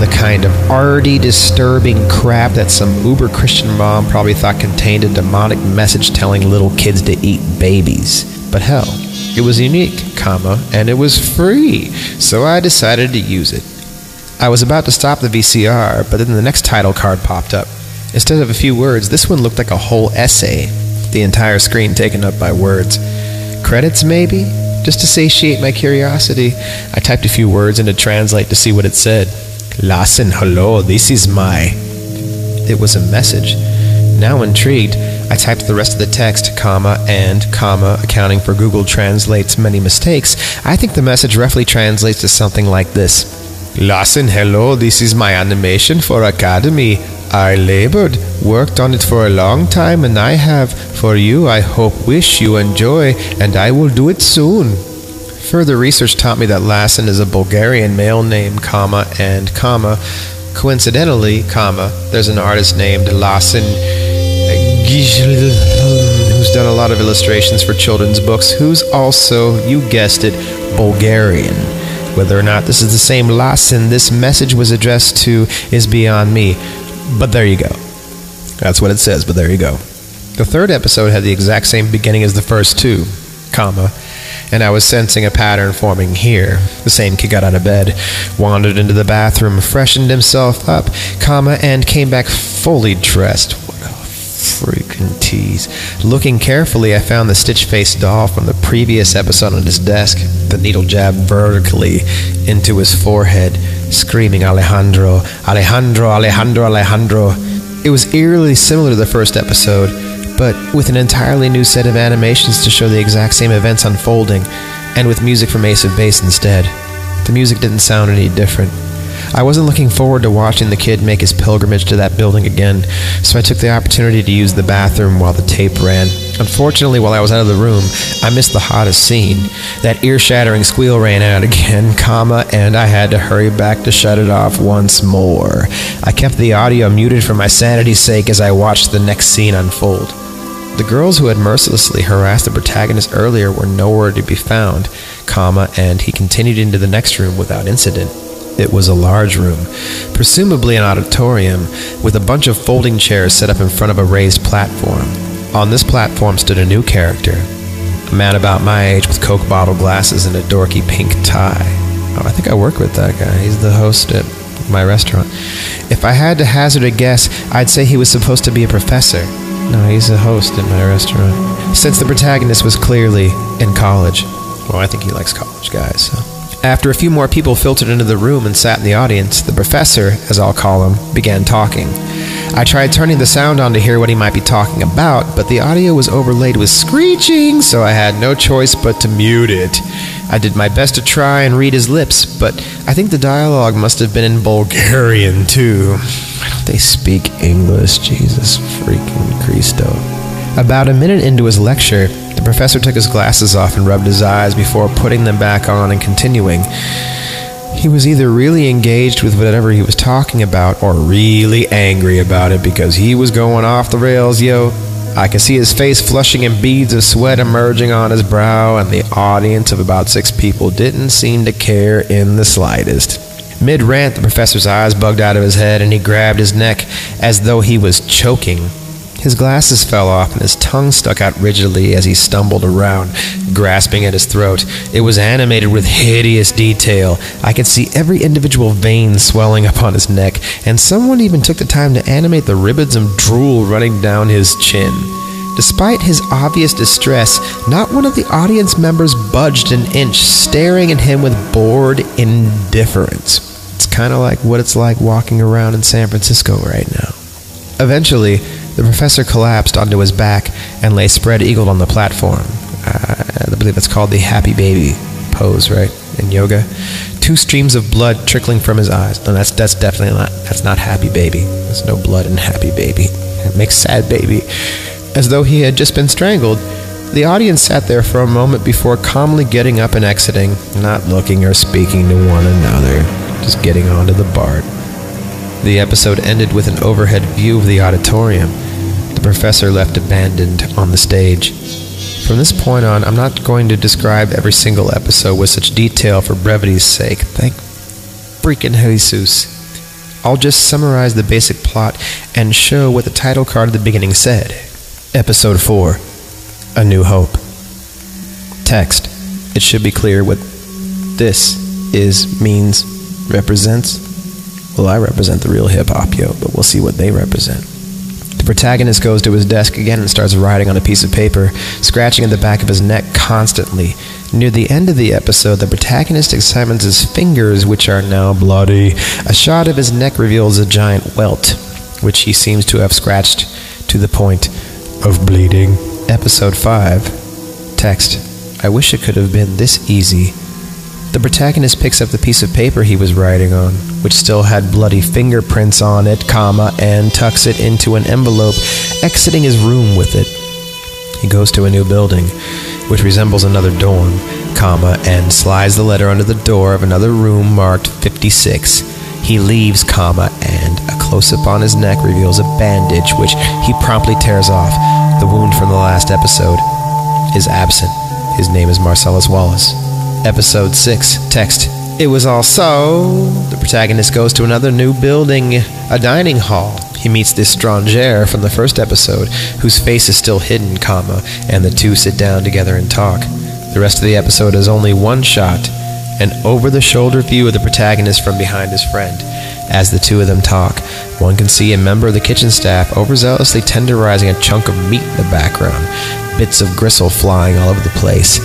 S2: The kind of arty, disturbing crap that some uber Christian mom probably thought contained a demonic message telling little kids to eat babies. But hell, it was unique, comma, and it was free, so I decided to use it. I was about to stop the VCR, but then the next title card popped up. Instead of a few words, this one looked like a whole essay, the entire screen taken up by words. Credits, maybe? Just to satiate my curiosity, I typed a few words into Translate to see what it said. Lassen, hello, this is my. It was a message. Now intrigued, I typed the rest of the text, comma, and, comma, accounting for Google Translate's many mistakes. I think the message roughly translates to something like this. Lassen, hello, this is my animation for Academy. I labored, worked on it for a long time, and I have, for you, I hope, wish you enjoy, and I will do it soon. Further research taught me that Lassen is a Bulgarian male name, comma, and, comma. Coincidentally, comma, there's an artist named Lassen who's done a lot of illustrations for children's books, who's also, you guessed it, Bulgarian. Whether or not this is the same Lassen this message was addressed to is beyond me. But there you go. That's what it says, but there you go. The third episode had the exact same beginning as the first two, comma, and I was sensing a pattern forming here. The same kid got out of bed, wandered into the bathroom, freshened himself up, comma, and came back fully dressed. Freaking tease. Looking carefully, I found the stitch faced doll from the previous episode on his desk, the needle jabbed vertically into his forehead, screaming Alejandro, Alejandro, Alejandro, Alejandro. It was eerily similar to the first episode, but with an entirely new set of animations to show the exact same events unfolding, and with music from Ace of Base instead. The music didn't sound any different. I wasn't looking forward to watching the kid make his pilgrimage to that building again, so I took the opportunity to use the bathroom while the tape ran. Unfortunately, while I was out of the room, I missed the hottest scene. That ear-shattering squeal ran out again, comma, and I had to hurry back to shut it off once more. I kept the audio muted for my sanity's sake as I watched the next scene unfold. The girls who had mercilessly harassed the protagonist earlier were nowhere to be found, comma, and he continued into the next room without incident. It was a large room, presumably an auditorium, with a bunch of folding chairs set up in front of a raised platform. On this platform stood a new character, a man about my age with Coke bottle glasses and a dorky pink tie. Oh, I think I work with that guy. He's the host at my restaurant. If I had to hazard a guess, I'd say he was supposed to be a professor. No, he's a host at my restaurant. Since the protagonist was clearly in college. Well, I think he likes college guys, so. After a few more people filtered into the room and sat in the audience, the professor, as I'll call him, began talking. I tried turning the sound on to hear what he might be talking about, but the audio was overlaid with screeching, so I had no choice but to mute it. I did my best to try and read his lips, but I think the dialogue must have been in Bulgarian, too. Why don't they speak English? Jesus freaking Christo. About a minute into his lecture, the professor took his glasses off and rubbed his eyes before putting them back on and continuing. He was either really engaged with whatever he was talking about or really angry about it because he was going off the rails, yo. I could see his face flushing and beads of sweat emerging on his brow, and the audience of about six people didn't seem to care in the slightest. Mid rant, the professor's eyes bugged out of his head and he grabbed his neck as though he was choking. His glasses fell off and his tongue stuck out rigidly as he stumbled around, grasping at his throat. It was animated with hideous detail. I could see every individual vein swelling upon his neck, and someone even took the time to animate the ribbons of drool running down his chin. Despite his obvious distress, not one of the audience members budged an inch, staring at him with bored indifference. It's kind of like what it's like walking around in San Francisco right now. Eventually, the professor collapsed onto his back and lay spread eagled on the platform. Uh, I believe that's called the happy baby pose, right? In yoga. Two streams of blood trickling from his eyes. No, that's that's definitely not that's not happy baby. There's no blood in happy baby. It makes sad baby. As though he had just been strangled. The audience sat there for a moment before calmly getting up and exiting, not looking or speaking to one another, just getting onto the BART. The episode ended with an overhead view of the auditorium. Professor left abandoned on the stage. From this point on, I'm not going to describe every single episode with such detail for brevity's sake. Thank freaking Jesus. I'll just summarize the basic plot and show what the title card at the beginning said. Episode 4 A New Hope. Text. It should be clear what this is, means, represents. Well, I represent the real hip hop, yo, but we'll see what they represent. Protagonist goes to his desk again and starts writing on a piece of paper, scratching at the back of his neck constantly. Near the end of the episode, the protagonist examines his fingers, which are now bloody. A shot of his neck reveals a giant welt, which he seems to have scratched to the point of bleeding. Episode 5 Text I wish it could have been this easy. The protagonist picks up the piece of paper he was writing on, which still had bloody fingerprints on it, comma, and tucks it into an envelope, exiting his room with it. He goes to a new building, which resembles another dorm, comma, and slides the letter under the door of another room marked 56. He leaves, comma, and a close-up on his neck reveals a bandage, which he promptly tears off. The wound from the last episode is absent. His name is Marcellus Wallace. Episode 6 Text It was all so. The protagonist goes to another new building, a dining hall. He meets this stranger from the first episode, whose face is still hidden, comma, and the two sit down together and talk. The rest of the episode is only one shot, an over the shoulder view of the protagonist from behind his friend. As the two of them talk, one can see a member of the kitchen staff overzealously tenderizing a chunk of meat in the background, bits of gristle flying all over the place.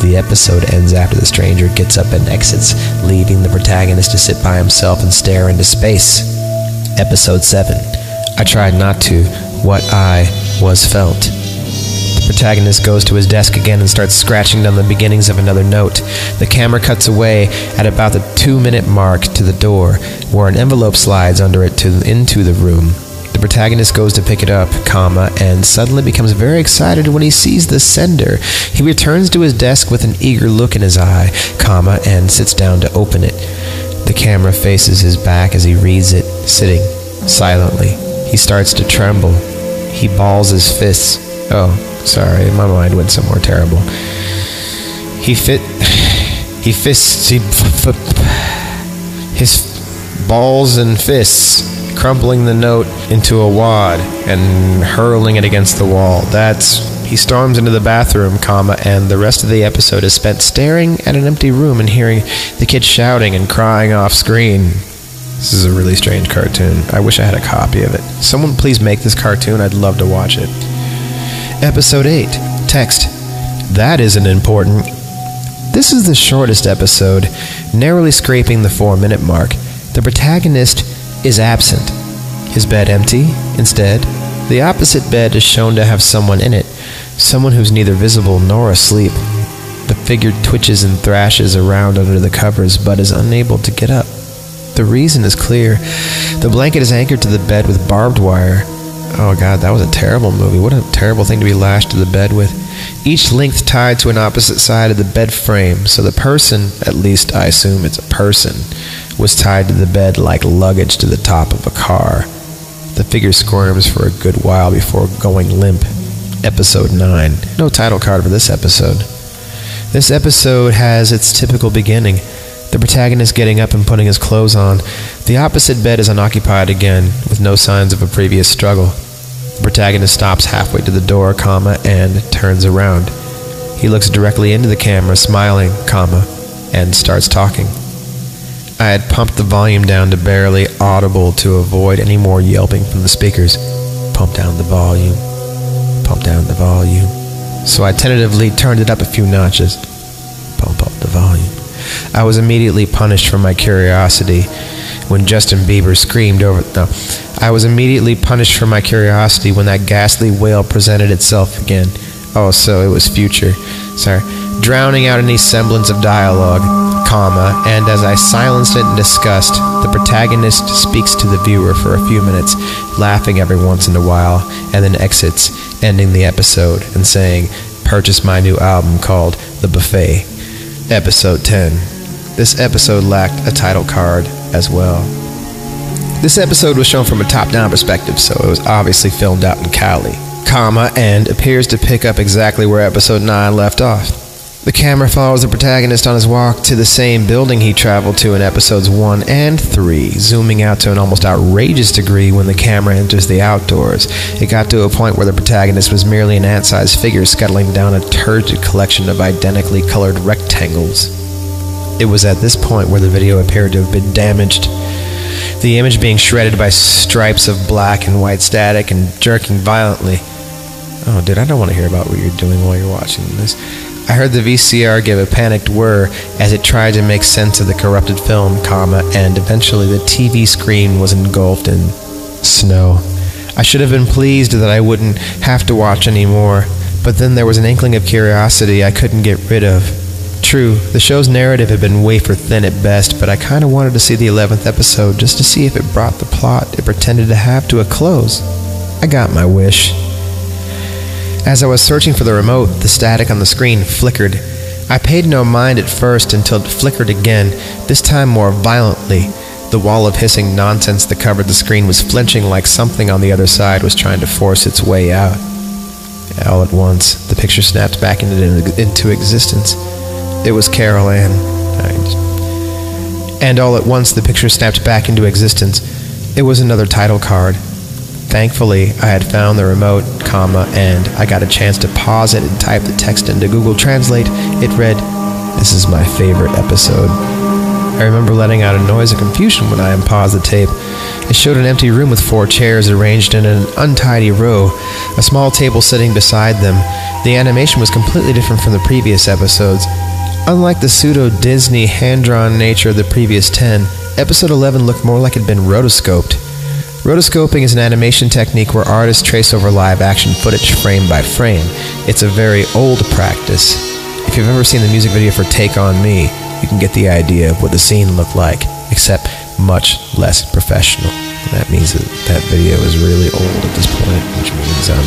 S2: The episode ends after the stranger gets up and exits, leaving the protagonist to sit by himself and stare into space. Episode 7 I tried not to. What I was felt. The protagonist goes to his desk again and starts scratching down the beginnings of another note. The camera cuts away at about the two minute mark to the door, where an envelope slides under it to, into the room. The protagonist goes to pick it up, comma, and suddenly becomes very excited when he sees the sender. He returns to his desk with an eager look in his eye, comma, and sits down to open it. The camera faces his back as he reads it, sitting silently. He starts to tremble. He balls his fists. Oh, sorry, my mind went somewhere terrible. He fit. He fists. He. His balls and fists, crumpling the note into a wad and hurling it against the wall. That's. He storms into the bathroom, comma, and the rest of the episode is spent staring at an empty room and hearing the kids shouting and crying off screen. This is a really strange cartoon. I wish I had a copy of it. Someone please make this cartoon. I'd love to watch it. Episode 8 Text. That isn't important. This is the shortest episode, narrowly scraping the four minute mark. The protagonist is absent. His bed empty. Instead, the opposite bed is shown to have someone in it, someone who's neither visible nor asleep. The figure twitches and thrashes around under the covers but is unable to get up. The reason is clear. The blanket is anchored to the bed with barbed wire. Oh god, that was a terrible movie. What a terrible thing to be lashed to the bed with. Each length tied to an opposite side of the bed frame, so the person, at least I assume it's a person, was tied to the bed like luggage to the top of a car. The figure squirms for a good while before going limp. Episode 9. No title card for this episode. This episode has its typical beginning. The protagonist getting up and putting his clothes on. The opposite bed is unoccupied again, with no signs of a previous struggle. Protagonist stops halfway to the door, comma, and turns around. He looks directly into the camera, smiling, comma, and starts talking. I had pumped the volume down to barely audible to avoid any more yelping from the speakers. Pump down the volume. Pump down the volume. So I tentatively turned it up a few notches. Pump up the volume. I was immediately punished for my curiosity when Justin Bieber screamed over. No, I was immediately punished for my curiosity when that ghastly wail presented itself again. Oh, so it was future. Sorry. Drowning out any semblance of dialogue, comma, and as I silenced it in disgust, the protagonist speaks to the viewer for a few minutes, laughing every once in a while, and then exits, ending the episode and saying, Purchase my new album called The Buffet. Episode 10. This episode lacked a title card as well. This episode was shown from a top-down perspective, so it was obviously filmed out in Cali, comma, and appears to pick up exactly where episode 9 left off. The camera follows the protagonist on his walk to the same building he traveled to in episodes 1 and 3, zooming out to an almost outrageous degree when the camera enters the outdoors. It got to a point where the protagonist was merely an ant sized figure scuttling down a turgid collection of identically colored rectangles. It was at this point where the video appeared to have been damaged the image being shredded by stripes of black and white static and jerking violently. Oh, dude, I don't want to hear about what you're doing while you're watching this. I heard the VCR give a panicked whir as it tried to make sense of the corrupted film, comma, and eventually the TV screen was engulfed in snow. I should have been pleased that I wouldn't have to watch anymore, but then there was an inkling of curiosity I couldn't get rid of. True, the show's narrative had been wafer thin at best, but I kind of wanted to see the 11th episode just to see if it brought the plot it pretended to have to a close. I got my wish. As I was searching for the remote, the static on the screen flickered. I paid no mind at first until it flickered again, this time more violently. The wall of hissing nonsense that covered the screen was flinching like something on the other side was trying to force its way out. All at once, the picture snapped back into, into existence. It was Carol Ann. And all at once, the picture snapped back into existence. It was another title card. Thankfully, I had found the remote, comma, and I got a chance to pause it and type the text into Google Translate. It read, This is my favorite episode. I remember letting out a noise of confusion when I unpaused the tape. It showed an empty room with four chairs arranged in an untidy row, a small table sitting beside them. The animation was completely different from the previous episodes. Unlike the pseudo Disney hand drawn nature of the previous 10, episode 11 looked more like it had been rotoscoped. Rotoscoping is an animation technique where artists trace over live action footage frame by frame. It's a very old practice. If you've ever seen the music video for Take On Me, you can get the idea of what the scene looked like, except much less professional. That means that that video is really old at this point, which means um,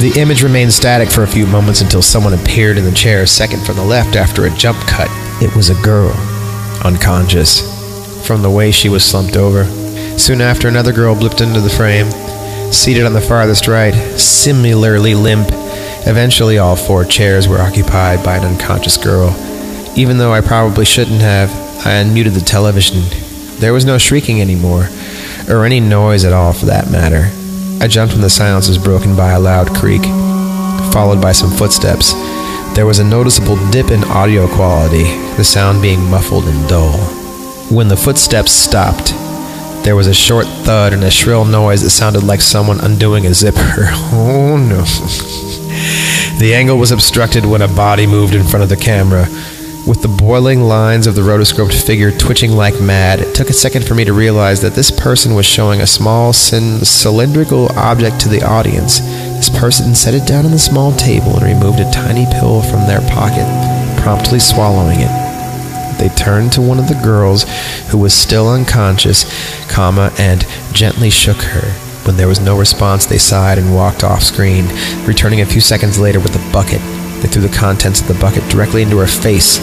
S2: the image remained static for a few moments until someone appeared in the chair a second from the left after a jump cut. It was a girl, unconscious, from the way she was slumped over. Soon after, another girl blipped into the frame, seated on the farthest right, similarly limp. Eventually, all four chairs were occupied by an unconscious girl. Even though I probably shouldn't have, I unmuted the television. There was no shrieking anymore, or any noise at all for that matter. I jumped when the silence was broken by a loud creak, followed by some footsteps. There was a noticeable dip in audio quality, the sound being muffled and dull. When the footsteps stopped, there was a short thud and a shrill noise that sounded like someone undoing a zipper. Oh no. the angle was obstructed when a body moved in front of the camera. With the boiling lines of the rotoscoped figure twitching like mad, it took a second for me to realize that this person was showing a small cylindrical object to the audience. This person set it down on the small table and removed a tiny pill from their pocket, promptly swallowing it. They turned to one of the girls who was still unconscious, comma, and gently shook her. When there was no response, they sighed and walked off screen, returning a few seconds later with a bucket. They threw the contents of the bucket directly into her face.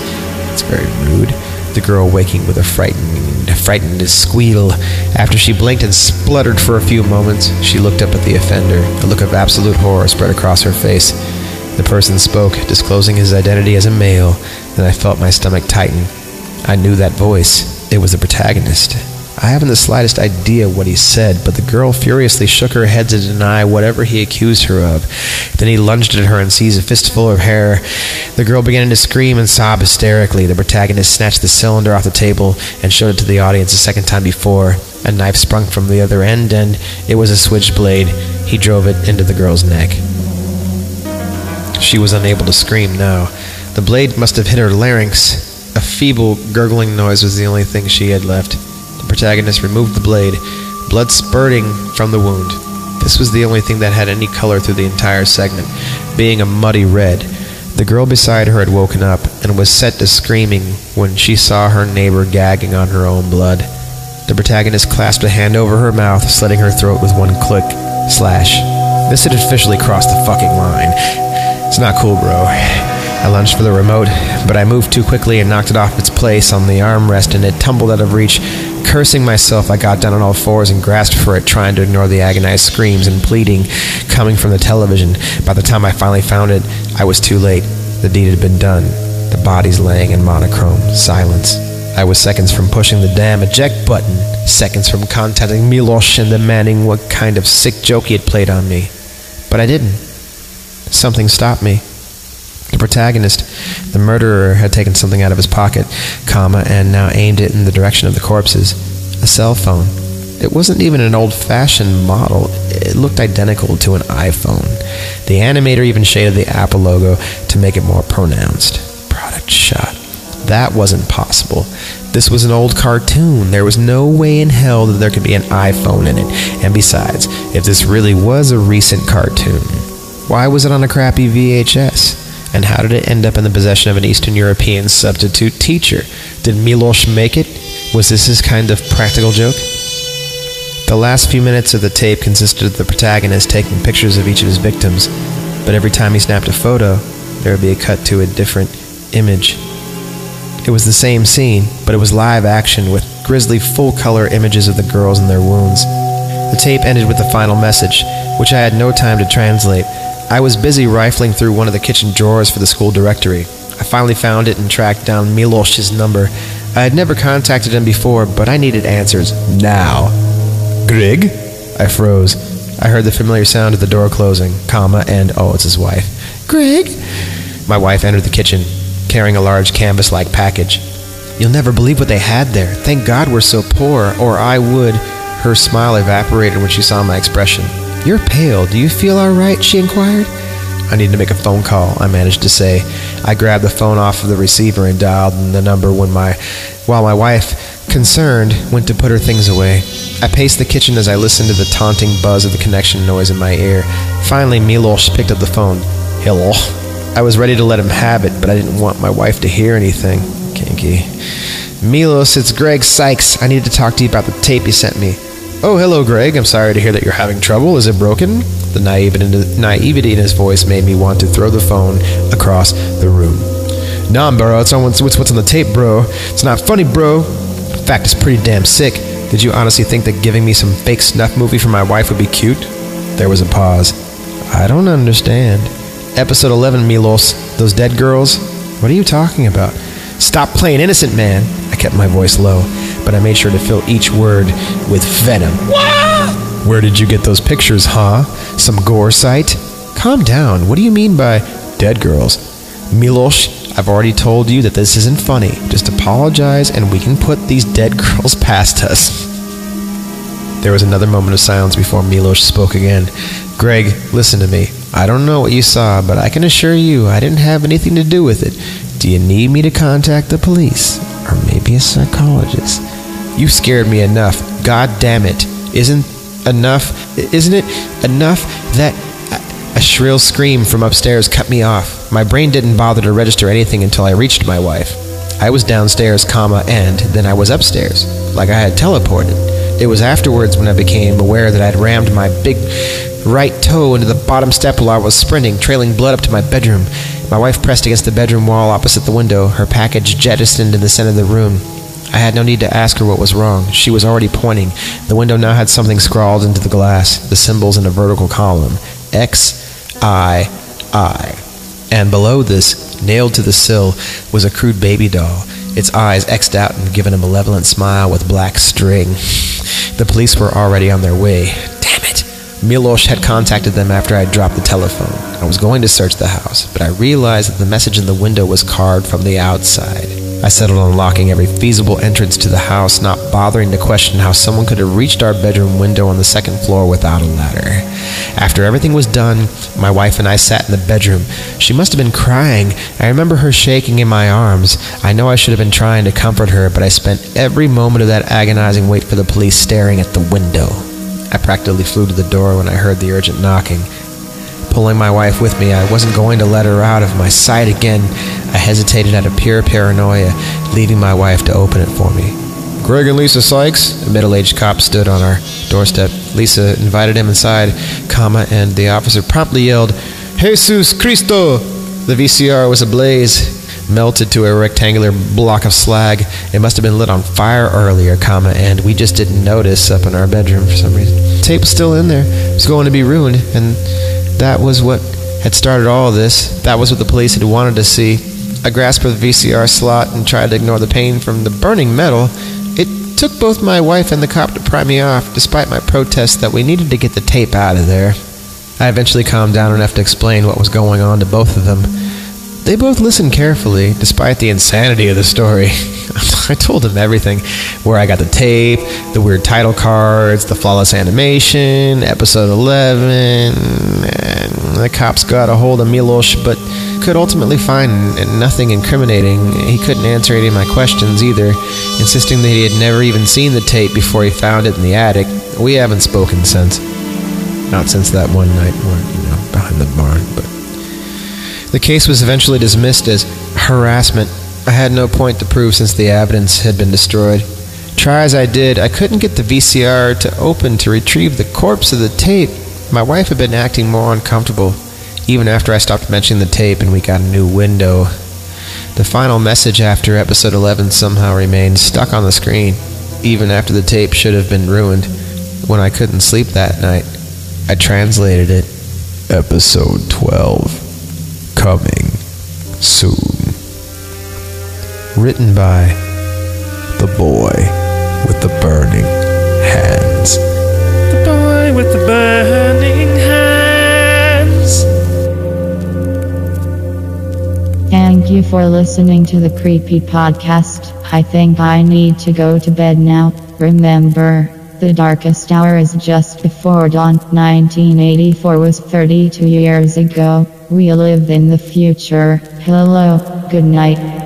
S2: It's very rude. The girl waking with a frightened, frightened squeal. After she blinked and spluttered for a few moments, she looked up at the offender. A look of absolute horror spread across her face. The person spoke, disclosing his identity as a male, and I felt my stomach tighten. I knew that voice. It was the protagonist. I haven't the slightest idea what he said, but the girl furiously shook her head to deny whatever he accused her of. Then he lunged at her and seized a fistful of hair. The girl began to scream and sob hysterically. The protagonist snatched the cylinder off the table and showed it to the audience a second time before. A knife sprung from the other end, and it was a switchblade. He drove it into the girl's neck. She was unable to scream now. The blade must have hit her larynx. A feeble, gurgling noise was the only thing she had left. Protagonist removed the blade, blood spurting from the wound. This was the only thing that had any color through the entire segment, being a muddy red. The girl beside her had woken up and was set to screaming when she saw her neighbor gagging on her own blood. The protagonist clasped a hand over her mouth, slitting her throat with one click. Slash. This had officially crossed the fucking line. It's not cool, bro. I lunged for the remote, but I moved too quickly and knocked it off its place on the armrest and it tumbled out of reach. Cursing myself, I got down on all fours and grasped for it, trying to ignore the agonized screams and pleading coming from the television. By the time I finally found it, I was too late. The deed had been done. The bodies laying in monochrome silence. I was seconds from pushing the damn eject button, seconds from contacting Milosh and demanding what kind of sick joke he had played on me. But I didn't. Something stopped me. Protagonist, the murderer, had taken something out of his pocket, comma, and now aimed it in the direction of the corpses. A cell phone. It wasn't even an old-fashioned model. It looked identical to an iPhone. The animator even shaded the Apple logo to make it more pronounced. Product shot. That wasn't possible. This was an old cartoon. There was no way in hell that there could be an iPhone in it. And besides, if this really was a recent cartoon, why was it on a crappy VHS? And how did it end up in the possession of an Eastern European substitute teacher? Did Milos make it? Was this his kind of practical joke? The last few minutes of the tape consisted of the protagonist taking pictures of each of his victims, but every time he snapped a photo, there would be a cut to a different image. It was the same scene, but it was live action with grisly full color images of the girls and their wounds. The tape ended with the final message, which I had no time to translate. I was busy rifling through one of the kitchen drawers for the school directory. I finally found it and tracked down Milos's number. I had never contacted him before, but I needed answers now. Grig? I froze. I heard the familiar sound of the door closing, comma, and oh, it's his wife. Grig? My wife entered the kitchen, carrying a large canvas like package. You'll never believe what they had there. Thank God we're so poor, or I would. Her smile evaporated when she saw my expression. You're pale. Do you feel all right? she inquired. I need to make a phone call, I managed to say. I grabbed the phone off of the receiver and dialed the number when my while my wife, concerned, went to put her things away. I paced the kitchen as I listened to the taunting buzz of the connection noise in my ear. Finally, Milos picked up the phone. Hello. I was ready to let him have it, but I didn't want my wife to hear anything. Kinky. Milos, it's Greg Sykes. I need to talk to you about the tape you sent me. Oh, hello, Greg. I'm sorry to hear that you're having trouble. Is it broken? The naivety in his voice made me want to throw the phone across the room. Nah, bro, it's on what's, what's on the tape, bro. It's not funny, bro. In fact, it's pretty damn sick. Did you honestly think that giving me some fake snuff movie for my wife would be cute? There was a pause. I don't understand. Episode 11, Milos. Those dead girls? What are you talking about? Stop playing innocent, man. I kept my voice low, but I made sure to fill each word with venom. Where did you get those pictures, huh? Some gore site? Calm down. What do you mean by dead girls? Milosh, I've already told you that this isn't funny. Just apologize and we can put these dead girls past us. There was another moment of silence before Milosh spoke again. Greg, listen to me. I don't know what you saw, but I can assure you I didn't have anything to do with it. Do you need me to contact the police? Or maybe a psychologist? You scared me enough. God damn it. Isn't enough isn't it enough that a shrill scream from upstairs cut me off. My brain didn't bother to register anything until I reached my wife. I was downstairs, comma, and then I was upstairs, like I had teleported. It was afterwards when I became aware that I'd rammed my big right toe into the bottom step while I was sprinting, trailing blood up to my bedroom. My wife pressed against the bedroom wall opposite the window, her package jettisoned in the center of the room. I had no need to ask her what was wrong. She was already pointing. The window now had something scrawled into the glass, the symbols in a vertical column X, I, I. And below this, nailed to the sill, was a crude baby doll, its eyes X'd out and given a malevolent smile with black string. The police were already on their way. Damn it! Milosh had contacted them after I dropped the telephone. I was going to search the house, but I realized that the message in the window was carved from the outside. I settled on locking every feasible entrance to the house, not bothering to question how someone could have reached our bedroom window on the second floor without a ladder. After everything was done, my wife and I sat in the bedroom. She must have been crying. I remember her shaking in my arms. I know I should have been trying to comfort her, but I spent every moment of that agonizing wait for the police staring at the window. I practically flew to the door when I heard the urgent knocking. Pulling my wife with me, I wasn't going to let her out of my sight again. Hesitated out of pure paranoia, leaving my wife to open it for me. Greg and Lisa Sykes, a middle-aged cop stood on our doorstep. Lisa invited him inside, comma, and the officer promptly yelled, Jesus Cristo! The VCR was ablaze, melted to a rectangular block of slag. It must have been lit on fire earlier, comma, and we just didn't notice up in our bedroom for some reason. Tape was still in there. It was going to be ruined, and that was what had started all of this. That was what the police had wanted to see. I grasped for the VCR slot and tried to ignore the pain from the burning metal. It took both my wife and the cop to pry me off, despite my protests that we needed to get the tape out of there. I eventually calmed down enough to explain what was going on to both of them. They both listened carefully, despite the insanity of the story. I told them everything where I got the tape, the weird title cards, the flawless animation, episode 11, and the cops got a hold of Milos, but could ultimately find nothing incriminating. He couldn't answer any of my questions either, insisting that he had never even seen the tape before he found it in the attic. We haven't spoken since. Not since that one night, The case was eventually dismissed as harassment. I had no point to prove since the evidence had been destroyed. Try as I did, I couldn't get the VCR to open to retrieve the corpse of the tape. My wife had been acting more uncomfortable, even after I stopped mentioning the tape and we got a new window. The final message after episode 11 somehow remained stuck on the screen, even after the tape should have been ruined. When I couldn't sleep that night, I translated it. Episode 12 coming soon. Written by the boy with the burning hands.
S5: The boy with the burning hands.
S1: Thank you for listening to the Creepy Podcast. I think I need to go to bed now. Remember, the darkest hour is just before dawn. 1984 was 32 years ago. We live in the future. Hello, good night.